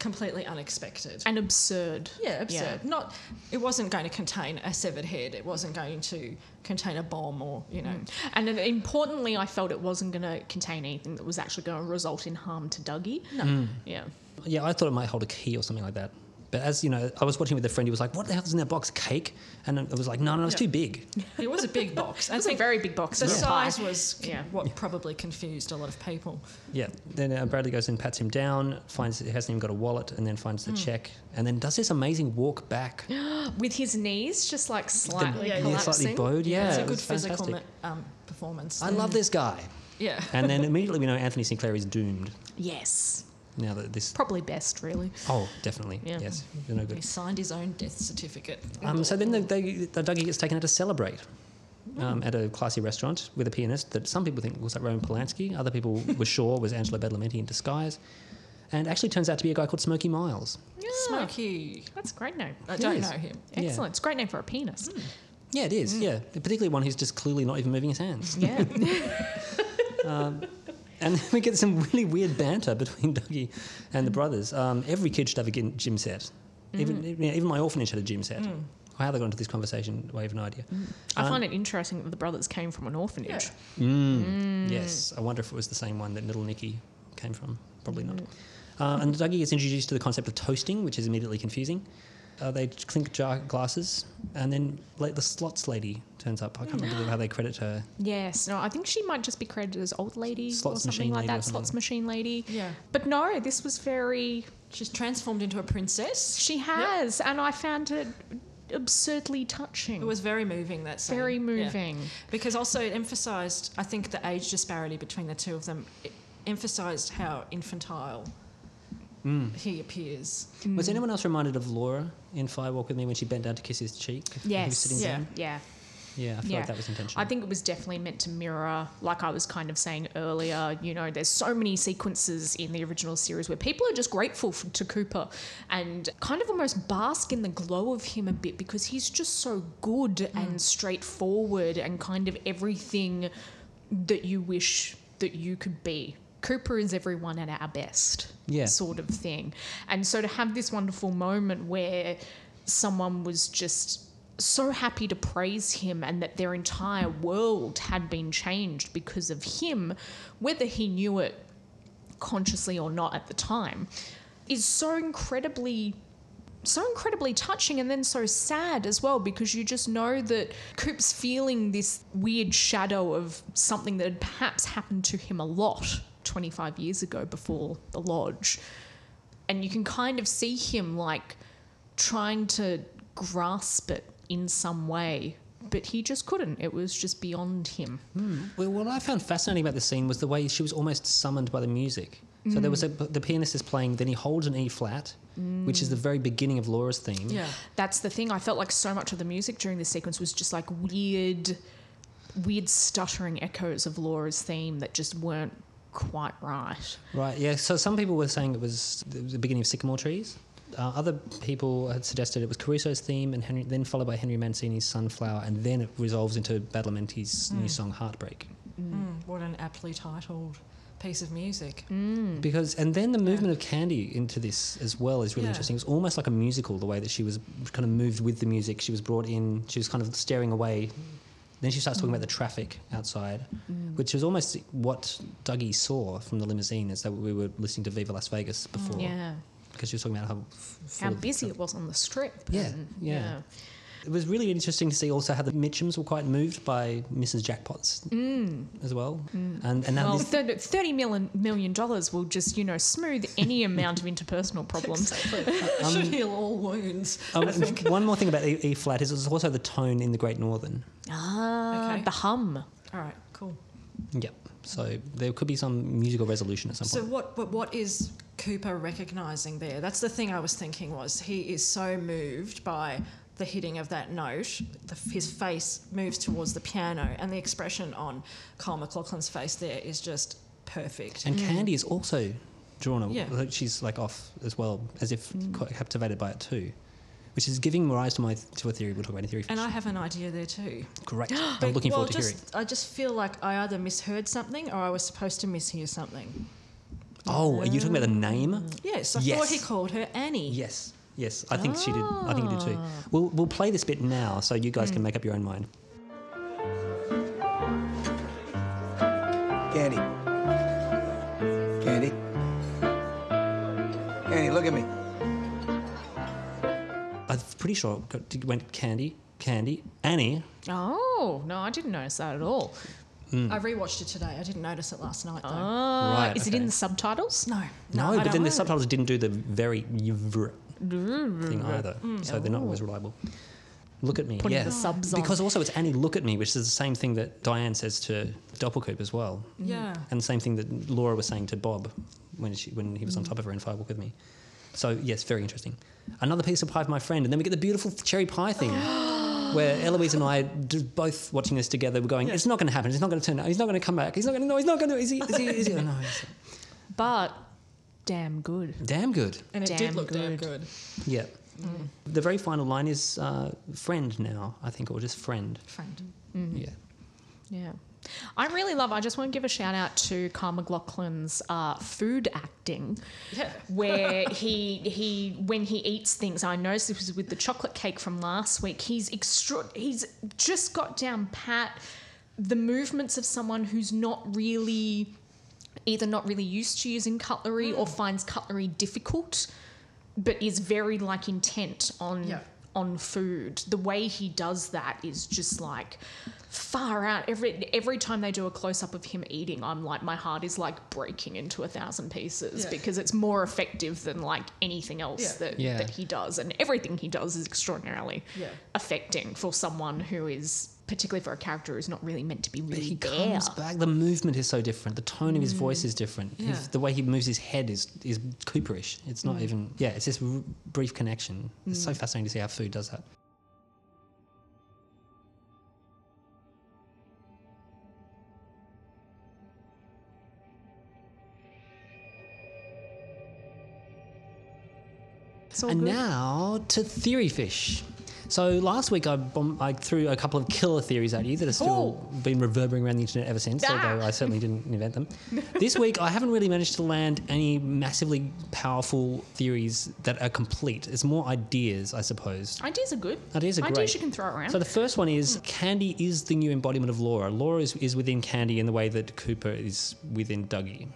completely unexpected. and absurd Yeah, absurd. Not, it wasn't going to contain a severed head. It wasn't going to contain a bomb or you know. Hmm. And then importantly, I felt it wasn't going to contain anything that was actually going to result in harm to Dougie. No. Hmm. Yeah. Yeah, I thought it might hold a key or something like that. But as you know, I was watching with a friend who was like, "What the hell is in that box? Cake?" And I was like, "No, no, it's Yeah. too big." It was a big box. I It's a very big box. the for a pie. size was Yeah. what probably confused a lot of people. Yeah. Then uh, Bradley goes and pats him down, finds he hasn't even got a wallet, and then finds the check, and then does this amazing walk back. with his knees just like slightly yeah, yeah, collapsing. slightly bowed. Yeah, it's a good was physical ma- um, performance. I love this guy. Yeah. And then immediately we know Anthony Sinclair is doomed. Yes. Now that this. Probably best, really. Oh, definitely. Yeah. Yes. You're no good. He signed his own death certificate. Um, so then the, they, the Dougie gets taken out to celebrate um, at a classy restaurant with a pianist that some people think was like Roman Polanski, other people were sure was Angelo Badalamenti in disguise, and actually turns out to be a guy called Smokey Miles. Yeah. Smoky. That's a great name. I don't know him. Yeah. Excellent. It's a great name for a penis. Yeah, it is. Yeah, particularly one who's just clearly not even moving his hands. Yeah. And then we get some really weird banter between Dougie and the brothers. Um, every kid should have a gym set. Even, even even my orphanage had a gym set. How they got into this conversation, I have no idea. I Um, find it interesting that the brothers came from an orphanage. Mm. Yes, I wonder if it was the same one that little Nicky came from. Probably not. Uh, and Dougie gets introduced to the concept of toasting, which is immediately confusing. Uh, they clink jar glasses, and then like the slots lady turns up. I can't remember how they credit her. Yes. No, I think she might just be credited as old lady Slots or something machine like lady or that. Slots machine lady. Yeah. But no, this was very. She's transformed into a princess. She has, and I found it absurdly touching. It was very moving that scene. very Yeah. moving. Because also it emphasised, I think, the age disparity between the two of them. It emphasised how infantile Mm. he appears. Was hmm. anyone else reminded of Laura in Fire Walk with Me when she bent down to kiss his cheek? when he was Yes. sitting Yeah. down? Yeah. Yeah, I feel Yeah. like that was intentional. I think it was definitely meant to mirror, like I was kind of saying earlier, you know, there's so many sequences in the original series where people are just grateful for, to Cooper and kind of almost bask in the glow of him a bit because he's just so good mm. and straightforward and kind of everything that you wish that you could be. Cooper is everyone at our best, Yeah. sort of thing. And so to have this wonderful moment where someone was just so happy to praise him and that their entire world had been changed because of him, whether he knew it consciously or not at the time, is so incredibly so incredibly touching and then so sad as well because you just know that Coop's feeling this weird shadow of something that had perhaps happened to him a lot 25 years ago before the lodge. And you can kind of see him like trying to grasp it in some way but he just couldn't. It was just beyond him. Hmm. Well, what I found fascinating about the scene was the way she was almost summoned by the music. So there mm. was a the pianist is playing, then he holds an E flat, which is the very beginning of Laura's theme. Yeah. That's the thing. I felt like so much of the music during this sequence was just like weird, weird stuttering echoes of Laura's theme that just weren't quite right. Right. Yeah. So some people were saying it was the the beginning of Sycamore Trees. Uh, other people had suggested it was Caruso's theme, and Henry, then followed by Henry Mancini's Sunflower, and then it resolves into Badalamenti's new song Heartbreak. Mm, what an aptly titled piece of music. Because and then the movement of Candy into this as well is really Yeah. interesting. It's almost like a musical the way that she was kind of moved with the music. She was brought in. She was kind of staring away. Then she starts talking about the mm. traffic outside, mm. which is almost what Dougie saw from the limousine is that we were listening to Viva Las Vegas mm, before. Yeah. Because she was talking about how f- How busy it was on the strip. Yeah, and- yeah. It was really interesting to see also how the Mitchums were quite moved by Mrs. Jackpots as well, and and now Well, this, thirty thirty million million dollars will just you know smooth any amount of interpersonal problems. Should heal all wounds. Um, one more thing about E, e flat is it's also the tone in the Great Northern. Ah, Okay. the hum. All right, cool. Yep. So there could be some musical resolution at some So point. So what? But what is Cooper recognizing there? That's the thing I was thinking was he is so moved by the hitting of that note, the, his face moves towards the piano, and the expression on Kyle MacLachlan's face there is just perfect. And mm. Candy is also drawn. A, Yeah. like She's like off as well, as if mm. quite captivated by it too, which is giving rise to my to a theory. We'll talk about in theory. And I have an idea there too. Great. I'm looking well, forward to just, hearing. I just feel like I either misheard something or I was supposed to mishear something. Oh, are you talking about the name? Mm. Yes, I Yes. thought he called her Annie. Yes. Yes, I think she did. I think you did too. Ah. We'll, we'll play this bit now so you guys hmm. can make up your own mind. Candy. Candy. Candy, look at me. I'm pretty sure it went Candy, Candy, Annie. Oh no, I didn't notice that at all. Hmm. I rewatched it today. I didn't notice it last night though. Uh, Right, is it in the subtitles? no, No, I but don't then the subtitles didn't do the very yvr thing mm. either, mm. so they're not Oh. always reliable. Look at me, Putting yeah. the subs on. because also it's Annie, look at me, which is the same thing that Diane says to Doppelcoop as well, mm. Yeah. and the same thing that Laura was saying to Bob when she when he was Mm. on top of her in Fire Walk with Me. So yes, very interesting. Another piece of pie for my friend, and then we get the beautiful cherry pie thing. Where Eloise and I, d- both watching this together, were going, "It's not going to happen. It's not going to turn out. He's not going to come back. He's not going to. No, he's not going to. Is he? Is he? Is he? Oh, no, But damn good. damn good. And it Damn did look damn good. good. Yeah. The very final line is uh, friend now, I think, or just friend. Friend. Yeah. Yeah. I really love, I just want to give a shout out to Kyle MacLachlan's uh, food acting. Yeah. Where he, he, when he eats things, I noticed this was with the chocolate cake from last week, he's extra, he's just got down pat the movements of someone who's not really, either not really used to using cutlery or hmm. finds cutlery difficult, but is very like intent on Yeah. on food. The way he does that is just like far out. Every every time they do a close up of him eating, I'm like my heart is like breaking into a thousand pieces Yeah. because it's more effective than like anything else Yeah. that Yeah. that he does, and everything he does is extraordinarily Yeah. affecting for someone who is particularly for a character who's not really meant to be But really he there. comes back. The movement is so different. The tone of his voice mm. is different. His- the way he moves his head is is Cooperish. It's not mm. even. Yeah, it's this r- brief connection. It's so mm. fascinating to see how food does that. And good. now to theory fish. So last week I, bomb- I threw a couple of killer theories at you that have still been reverberating around the internet ever since, Ah. although I certainly didn't invent them. this week I haven't really managed to land any massively powerful theories that are complete. It's more ideas, I suppose. Ideas are good. Ideas are great. Ideas you can throw around. So the first one is Candy is the new embodiment of Laura. Laura is, is within Candy in the way that Cooper is within Dougie.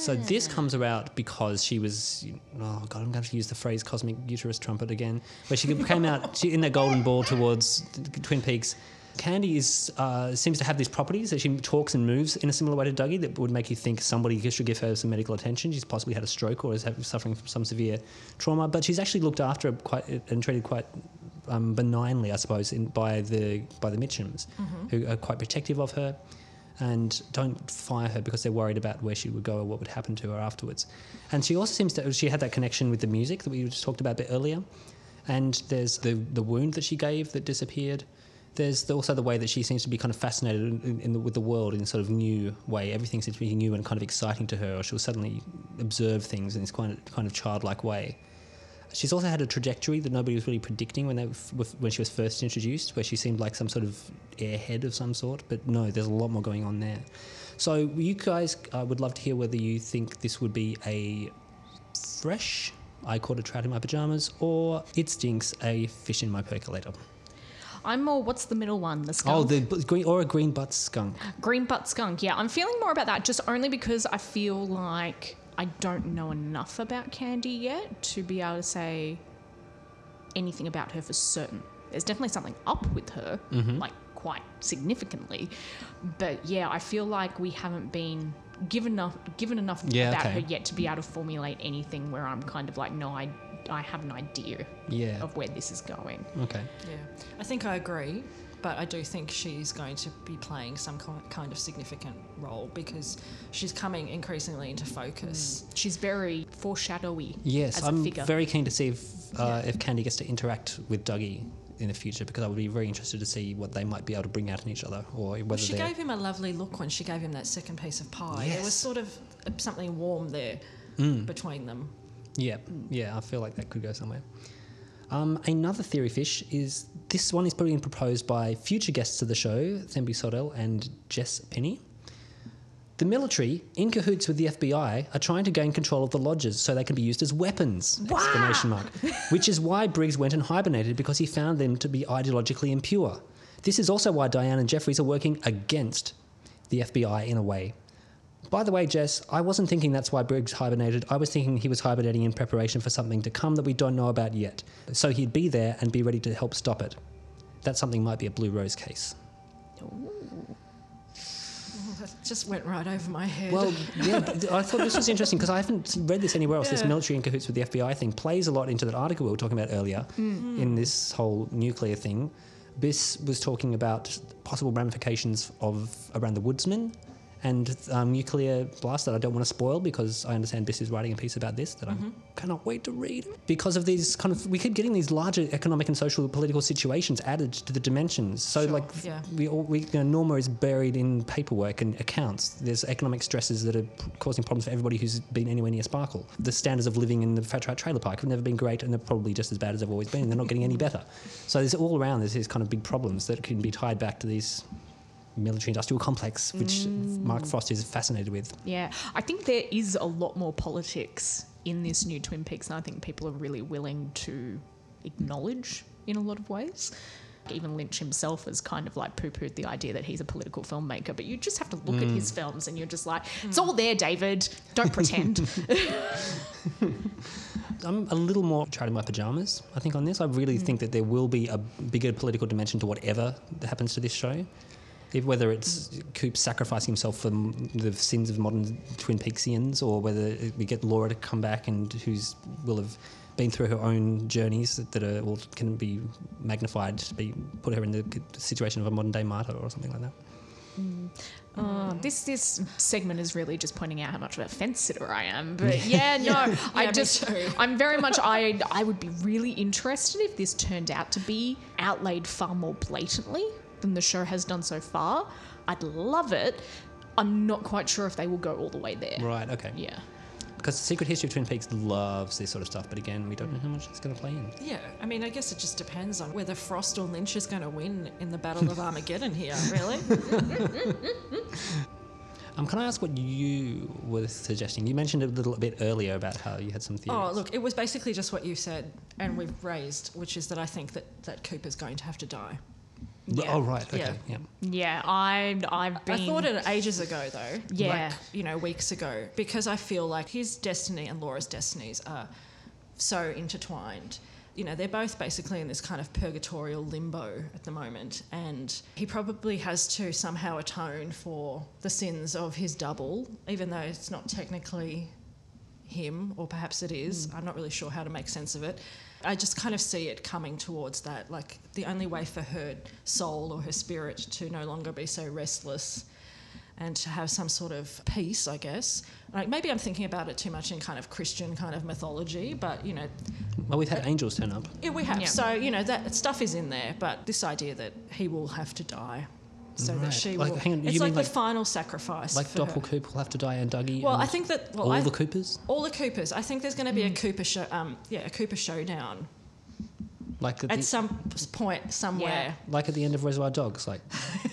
So this comes about because she was, oh god, I'm going to use the phrase "cosmic uterus trumpet" again, where she came out she, in that golden ball towards Twin Peaks. Candy is uh, seems to have these properties that she talks and moves in a similar way to Dougie that would make you think somebody should give her some medical attention. She's possibly had a stroke or is suffering from some severe trauma, but she's actually looked after quite and treated quite um, benignly, I suppose, in, by the by the Mitchums, Mm-hmm. who are quite protective of her, and don't fire her because they're worried about where she would go or what would happen to her afterwards. And she also seems to she had that connection with the music that we just talked about a bit earlier. And there's the the wound that she gave that disappeared. There's the, also the way that she seems to be kind of fascinated in, in, the, with the world in a sort of new way. Everything seems to be new and kind of exciting to her, or she'll suddenly observe things in this kind kind of childlike way. She's also had a trajectory that nobody was really predicting when they when she was first introduced, where she seemed like some sort of airhead of some sort. But no, there's a lot more going on there. So you guys uh, would love to hear whether you think this would be a fresh I caught a trout in my pajamas, or it stinks a fish in my percolator. I'm more. What's the middle one? The skunk. Oh, the green or a green butt skunk. green butt skunk. Yeah, I'm feeling more about that just only because I feel like I don't know enough about Candy yet to be able to say anything about her for certain. There's definitely something up with her, Mm-hmm. like quite significantly. But yeah, I feel like we haven't been given enough given enough Yeah, about okay. her yet to be able to formulate anything where I'm kind of like, no, I I have an idea Yeah. of where this is going. Okay. Yeah, I think I agree, but I do think she's going to be playing some kind of significant role because she's coming increasingly into focus. She's very foreshadowy Yes, as a I'm figure. very keen to see if uh, if Candy gets to interact with Dougie in the future because I would be very interested to see what they might be able to bring out in each other or whether Well, she they're gave him a lovely look when she gave him that second piece of pie. There was sort of uh, something warm there between them. Yeah, yeah, I feel like that could go somewhere. Um, another theory fish is this one is probably being proposed by future guests of the show, Thembi Sodell and Jess Penny. The military, in cahoots with the FBI, are trying to gain control of the lodges so they can be used as weapons! Exclamation mark. Which is why Briggs went and hibernated because he found them to be ideologically impure. This is also why Diane and Jeffries are working against the FBI in a way. By the way, Jess, I wasn't thinking that's why Briggs hibernated. I was thinking he was hibernating in preparation for something to come that we don't know about yet. So he'd be there and be ready to help stop it. That something might be a Blue Rose case. That just went right over my head. Well, yeah, I thought this was interesting because I haven't read this anywhere else. This military in cahoots with the FBI thing plays a lot into that article we were talking about earlier mm. Mm. in this whole nuclear thing. Biss was talking about possible ramifications of around the woodsman and um, nuclear blast that I don't want to spoil because I understand Biss is writing a piece about this that I cannot wait to read. Because of these kind of, we keep getting these larger economic and social political situations added to the dimensions. So, Sure, like, yeah. we all, we, you know, Norma is buried in paperwork and accounts. There's economic stresses that are p- causing problems for everybody who's been anywhere near Sparkle. The standards of living in the Fat Trout Trailer Park have never been great, and they're probably just as bad as they've always been. They're not getting any better. So there's all around there's these kind of big problems that can be tied back to these military-industrial complex, which mm. Mark Frost is fascinated with. Yeah, I think there is a lot more politics in this new Twin Peaks, and I think people are really willing to acknowledge in a lot of ways. Even Lynch himself has kind of like poo pooed the idea that he's a political filmmaker, but you just have to look at his mm. films and you're just like, it's mm. all there, David. Don't pretend. I'm a little more trout in my pajamas, I think, on this. I really think that there will be a bigger political dimension to whatever that happens to this show. If, whether it's Coop sacrificing himself for the sins of modern Twin Peaksians, or whether we get Laura to come back and who's will have been through her own journeys that, are, well, can be magnified to be put her in the situation of a modern day martyr or something like that. Oh, this this segment is really just pointing out how much of a fence sitter I am. But yeah, no, I Yeah, me just. I'm very much I I would be really interested if this turned out to be outlaid far more blatantly than the show has done so far. I'd love it. I'm not quite sure if they will go all the way there. Right, okay. Yeah. Because the Secret History of Twin Peaks loves this sort of stuff, but again, we don't know how much it's going to play in. Yeah, I mean, I guess it just depends on whether Frost or Lynch is going to win in the Battle of Armageddon here, really. Um, can I ask what you were suggesting? You mentioned a little bit earlier about how you had some theories. oh, look, it was basically just what you said and we've raised, which is that I think that, that Cooper's going to have to die. R- Yeah. Oh, right. Okay. Yeah. Yeah. Yeah, I I've been I thought it ages ago, though. Yeah. Like, you know, weeks ago, because I feel like his destiny and Laura's destinies are so intertwined. You know, they're both basically in this kind of purgatorial limbo at the moment, and he probably has to somehow atone for the sins of his double, even though it's not technically him, or perhaps it is. Hmm. I'm not really sure how to make sense of it. I just kind of see it coming towards that. Like the only way for her soul or her spirit to no longer be so restless and to have some sort of peace, I guess. Like maybe I'm thinking about it too much in kind of Christian kind of mythology, but you know, Well, we've had angels turn up. yeah, we have. Yeah. So you know that stuff is in there, but this idea that he will have to die, so Right. that she Like, will. hang on, it's you like mean the like- final sacrifice. Like for her. Doppelcoop will have to die and Dougie. Well, and I think that well, all I, the Coopers, all the Coopers. I think there's going to be a Cooper show. Um, yeah, a Cooper showdown like at at the, some point somewhere. like at the end of Reservoir Dogs, like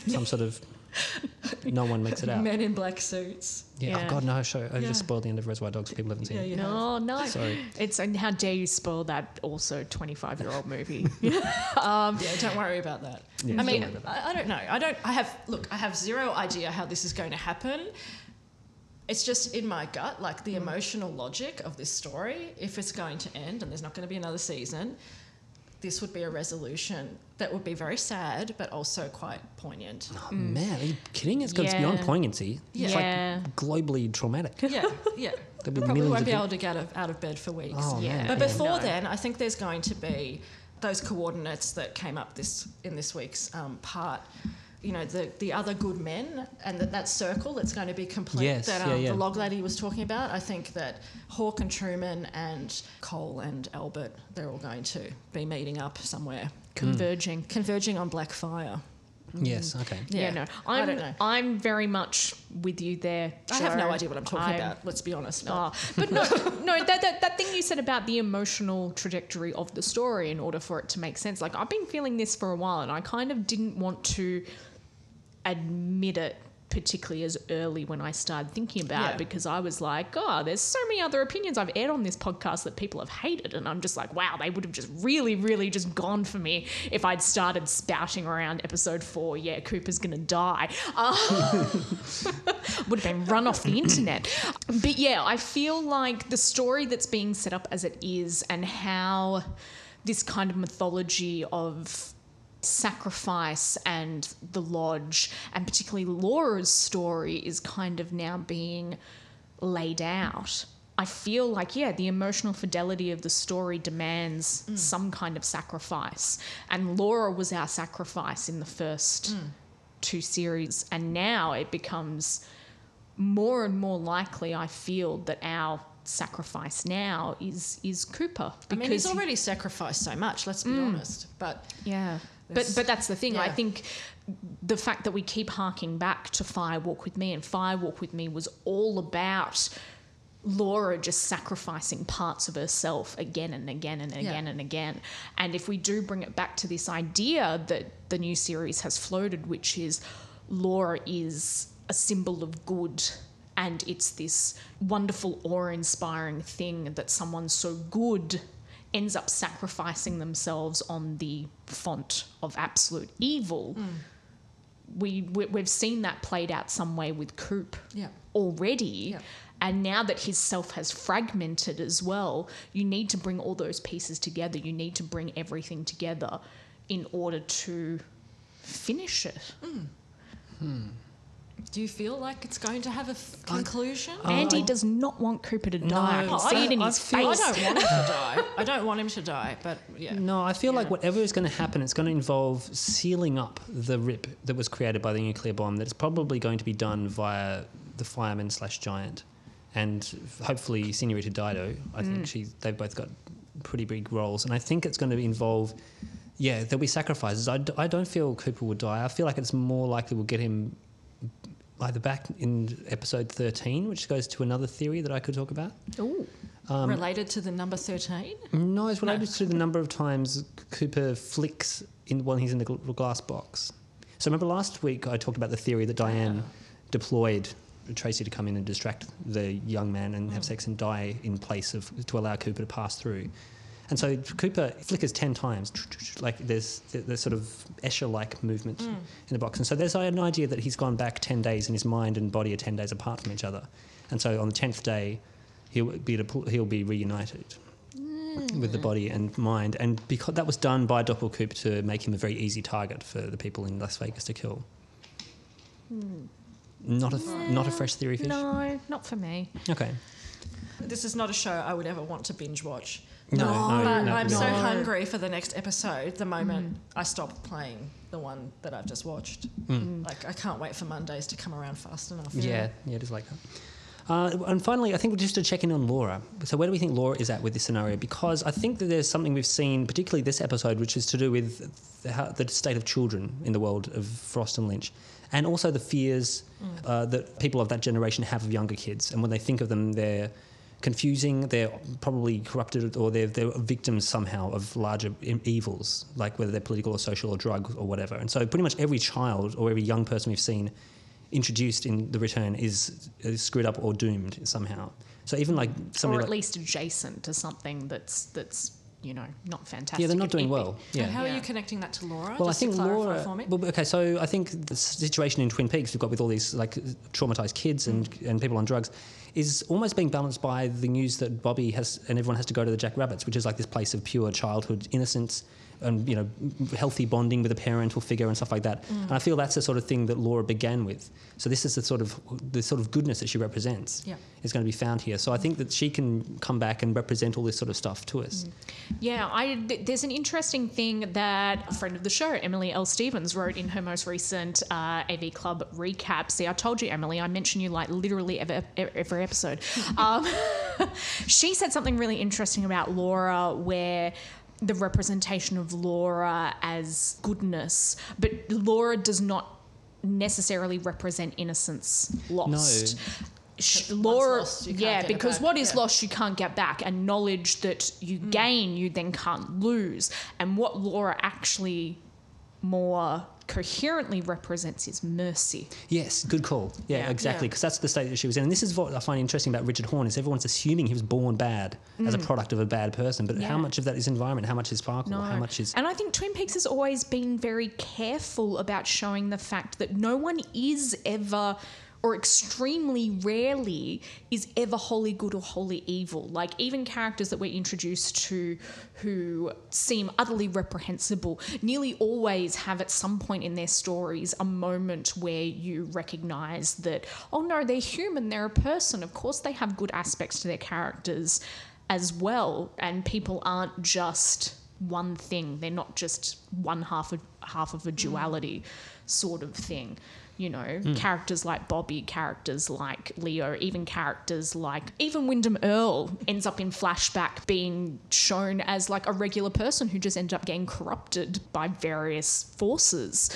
some sort of no one makes it out. Men in black suits. Yeah. Yeah. Oh God, no! Show. I Yeah. just spoiled the end of Reservoir Dogs. People haven't seen Yeah, it. you. No, no. Sorry. It's and how dare you spoil that also 25 year old movie. Um, yeah, don't worry about that. Yeah, I mean, don't worry I, I don't know. I don't. I have look. I have zero idea how this is going to happen. It's just in my gut, like the hmm. emotional logic of this story. If it's going to end and there's not going to be another season, this would be a resolution that would be very sad, but also quite poignant. Oh, Man, are you kidding? It's goes beyond Yeah. poignancy. It's Yeah. like globally traumatic. Yeah, yeah. There'll be Probably millions won't be peop- able to get out of, bed for weeks. Oh, Yeah. man. But Yeah. before No. then, I think there's going to be those coordinates that came up this in this week's um, part. You know, the the other good men and that, that circle that's going to be complete Yes, that yeah, um, yeah. the log lady was talking about. I think that Hawk and Truman and Cole and Albert, they're all going to be meeting up somewhere, Converging. converging on Blackfire. Yes. Mm. Okay. Yeah, Yeah, no. I I'm, don't know. I'm very much with you there. I have no idea what I'm talking I'm- about. Let's be honest. but- Oh, but no, no, that, that, that thing you said about the emotional trajectory of the story in order for it to make sense. Like, I've been feeling this for a while and I kind of didn't want to admit it particularly as early when I started thinking about Yeah. it because I was like, oh, there's so many other opinions I've aired on this podcast that people have hated. And I'm just like, wow, they would have just really, really just gone for me if I'd started spouting around episode four, yeah, Cooper's going to die. Uh, would have been run off the internet. But yeah, I feel like the story that's being set up as it is and how this kind of mythology of sacrifice and the lodge and particularly Laura's story is kind of now being laid out. I feel like, yeah, the emotional fidelity of the story demands mm. some kind of sacrifice. And Laura was our sacrifice in the first mm. two series. And now it becomes more and more likely, I feel, that our sacrifice now is is Cooper. I mean, he's he- already sacrificed so much. Let's be mm. honest. But yeah. But but that's the thing. I think the fact that we keep harking back to Fire Walk with Me and Fire Walk with Me was all about Laura just sacrificing parts of herself again and again and again and again. And if we do bring it back to this idea that the new series has floated, which is Laura is a symbol of good and it's this wonderful awe-inspiring thing that someone so good ends up sacrificing themselves on the font of absolute evil. Mm. We, we we've seen that played out some way with Coop Yeah. already. Yeah. And now that his self has fragmented as well, you need to bring all those pieces together. You need to bring everything together in order to finish it. Mm. Hmm. Do you feel like it's going to have a f- conclusion? Andy does not want Cooper to die. I No, can I- see it in I his feel- I don't want him to die. I don't want him to die. But yeah. No, I feel like whatever is going to happen, it's going to involve sealing up the rip that was created by the nuclear bomb. That's probably going to be done via the fireman slash giant, and hopefully Senorita Dido. I think mm. she they've both got pretty big roles, and I think it's going to involve. Yeah, there'll be sacrifices. I, d- I don't feel Cooper will die. I feel like it's more likely we'll get him either back in episode 13, which goes to another theory that I could talk about. Ooh. Um, Related to the number 13? No, it's related to the number of times Cooper flicks in when he's in the gl- glass box. So remember last week I talked about the theory that Diane deployed Tracy to come in and distract the young man and have sex and die in place of to allow Cooper to pass through. And so Cooper flickers ten times, like there's there's sort of Escher-like movement mm. in the box. And so there's an idea that he's gone back ten days, and his mind and body are ten days apart from each other. And so on the tenth day, he'll be he'll be reunited mm. with the body and mind. And because that was done by Doppelcoop to make him a very easy target for the people in Las Vegas to kill. Hmm. Not a not a fresh theory fish. No, not for me. Okay. This is not a show I would ever want to binge watch. No, no, but no, I'm no. so hungry for the next episode the moment I stop playing the one that I've just watched. Like, I can't wait for Mondays to come around fast enough. Yeah, yeah, it is like that. Uh, and finally, I think just to check in on Laura. So, where do we think Laura is at with this scenario? Because I think that there's something we've seen, particularly this episode, which is to do with the, how, the state of children in the world of Frost and Lynch, and also the fears uh, that people of that generation have of younger kids. And when they think of them, they're confusing, they're probably corrupted, or they're, they're victims somehow of larger e- evils, like whether they're political or social or drug or whatever. And so, pretty much every child or every young person we've seen introduced in the return is, is screwed up or doomed somehow. So even like somebody or somebody at like, least adjacent to something that's that's you know not fantastic. yeah, they're not doing it- well. Yeah. And how are you connecting that to Laura? well, I think to Laura. for me. Well, okay, so I think the situation in Twin Peaks we've got with all these like traumatized kids and and people on drugs is almost being balanced by the news that Bobby has and everyone has to go to the Jack Rabbits, which is like this place of pure childhood innocence and you know healthy bonding with a parental figure and stuff like that. Mm. And I feel that's the sort of thing that Laura began with. So this is the sort of the sort of goodness that she represents Yeah. is going to be found here. So I think that she can come back and represent all this sort of stuff to us. Yeah, I, th- there's an interesting thing that a friend of the show, Emily L. Stephens, wrote in her most recent uh, AV Club recap. See, I told you, Emily, I mention you like literally every, every episode. um, she said something really interesting about Laura where the representation of Laura as goodness, but Laura does not necessarily represent innocence lost. Sh- Once Laura, lost, yeah, because what is yeah. lost you can't get back, and knowledge that you Mm. gain you then can't lose. And what Laura actually more coherently represents is mercy. Yes, good call. Yeah, Yeah. exactly. Yeah. Because that's the state that she was in. And this is what I find interesting about Richard Horne is everyone's assuming he was born bad as a product of a bad person. But how Mm. Much of that is environment? How much is sparkle? No. How much is And I think Twin Peaks has always been very careful about showing the fact that no one is ever or extremely rarely is ever wholly good or wholly evil. Like even characters that we're introduced to who seem utterly reprehensible nearly always have at some point in their stories a moment where you recognize that oh no, they're human, they're a person. Of course they have good aspects to their characters as well and people aren't just one thing they're not just one half of half of a mm. duality sort of thing you know hmm. characters like bobby characters like leo even characters like even Windom Earle ends up in flashback being shown as like a regular person who just ends up getting corrupted by various forces.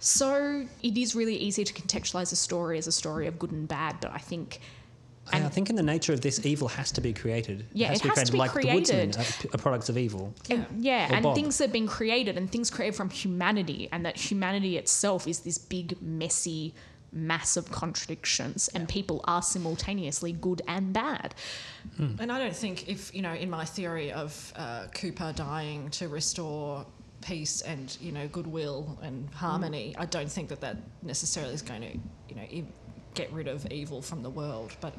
So it is really easy to contextualize a story as a story of good and bad but i think And I think in the nature of this, evil has to be created. Yeah, it to be has to be like the woodsmen created. are, p- are products of evil. And, yeah, and Bob. things that have been created and things created from humanity, and that humanity itself is this big, messy mass of contradictions, and people are simultaneously good and bad. And I don't think if you know, in my theory of uh, Cooper dying to restore peace and you know goodwill and harmony, I don't think that that necessarily is going to you know get rid of evil from the world. But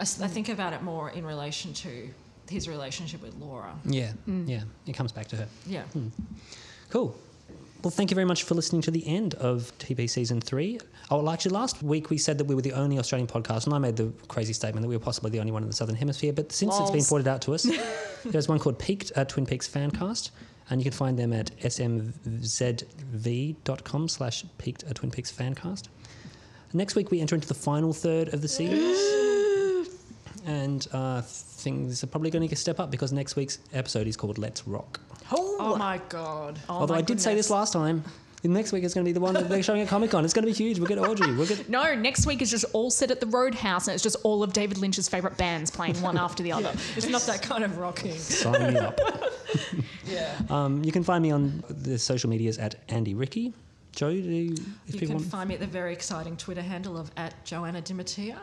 I think about it more in relation to his relationship with Laura. Yeah, Mm. yeah. It comes back to her. Yeah. Cool. Well, thank you very much for listening to the end of TP season three. Oh, well, actually, last week we said that we were the only Australian podcast, and I made the crazy statement that we were possibly the only one in the Southern Hemisphere. But since it's been pointed out to us, there's one called Peaked uh, Twin Peaks Fancast, and you can find them at smzv.com slash Peaked uh, Twin Peaks Fancast. Next week we enter into the final third of the series, and uh, things are probably going to step up because next week's episode is called Let's Rock. Oh my god. Oh Although my I did say this last time. Next week is going to be the one that they're showing at Comic Con. It's going to be huge. We'll get Audrey. We'll get. No, next week is just all set at the Roadhouse, and it's just all of David Lynch's favourite bands playing one after the other. It's not that kind of rocking. Sign me up. Yeah. Um, you can find me on the social medias at Andy Ricky. Joe, do you, if You can want, find me at the very exciting Twitter handle of at Joanna Di Mattia.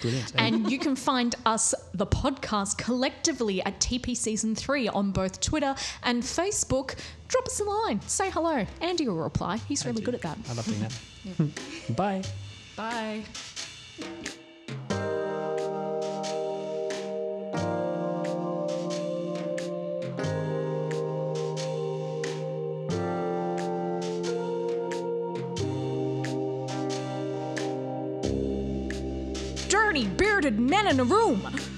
brilliant. And you can find us, the podcast, collectively at TP Season 3 on both Twitter and Facebook. Drop us a line. Say hello. Andy will reply. He's really good at that. I love doing that. Bye. Bye. Bearded men in a room.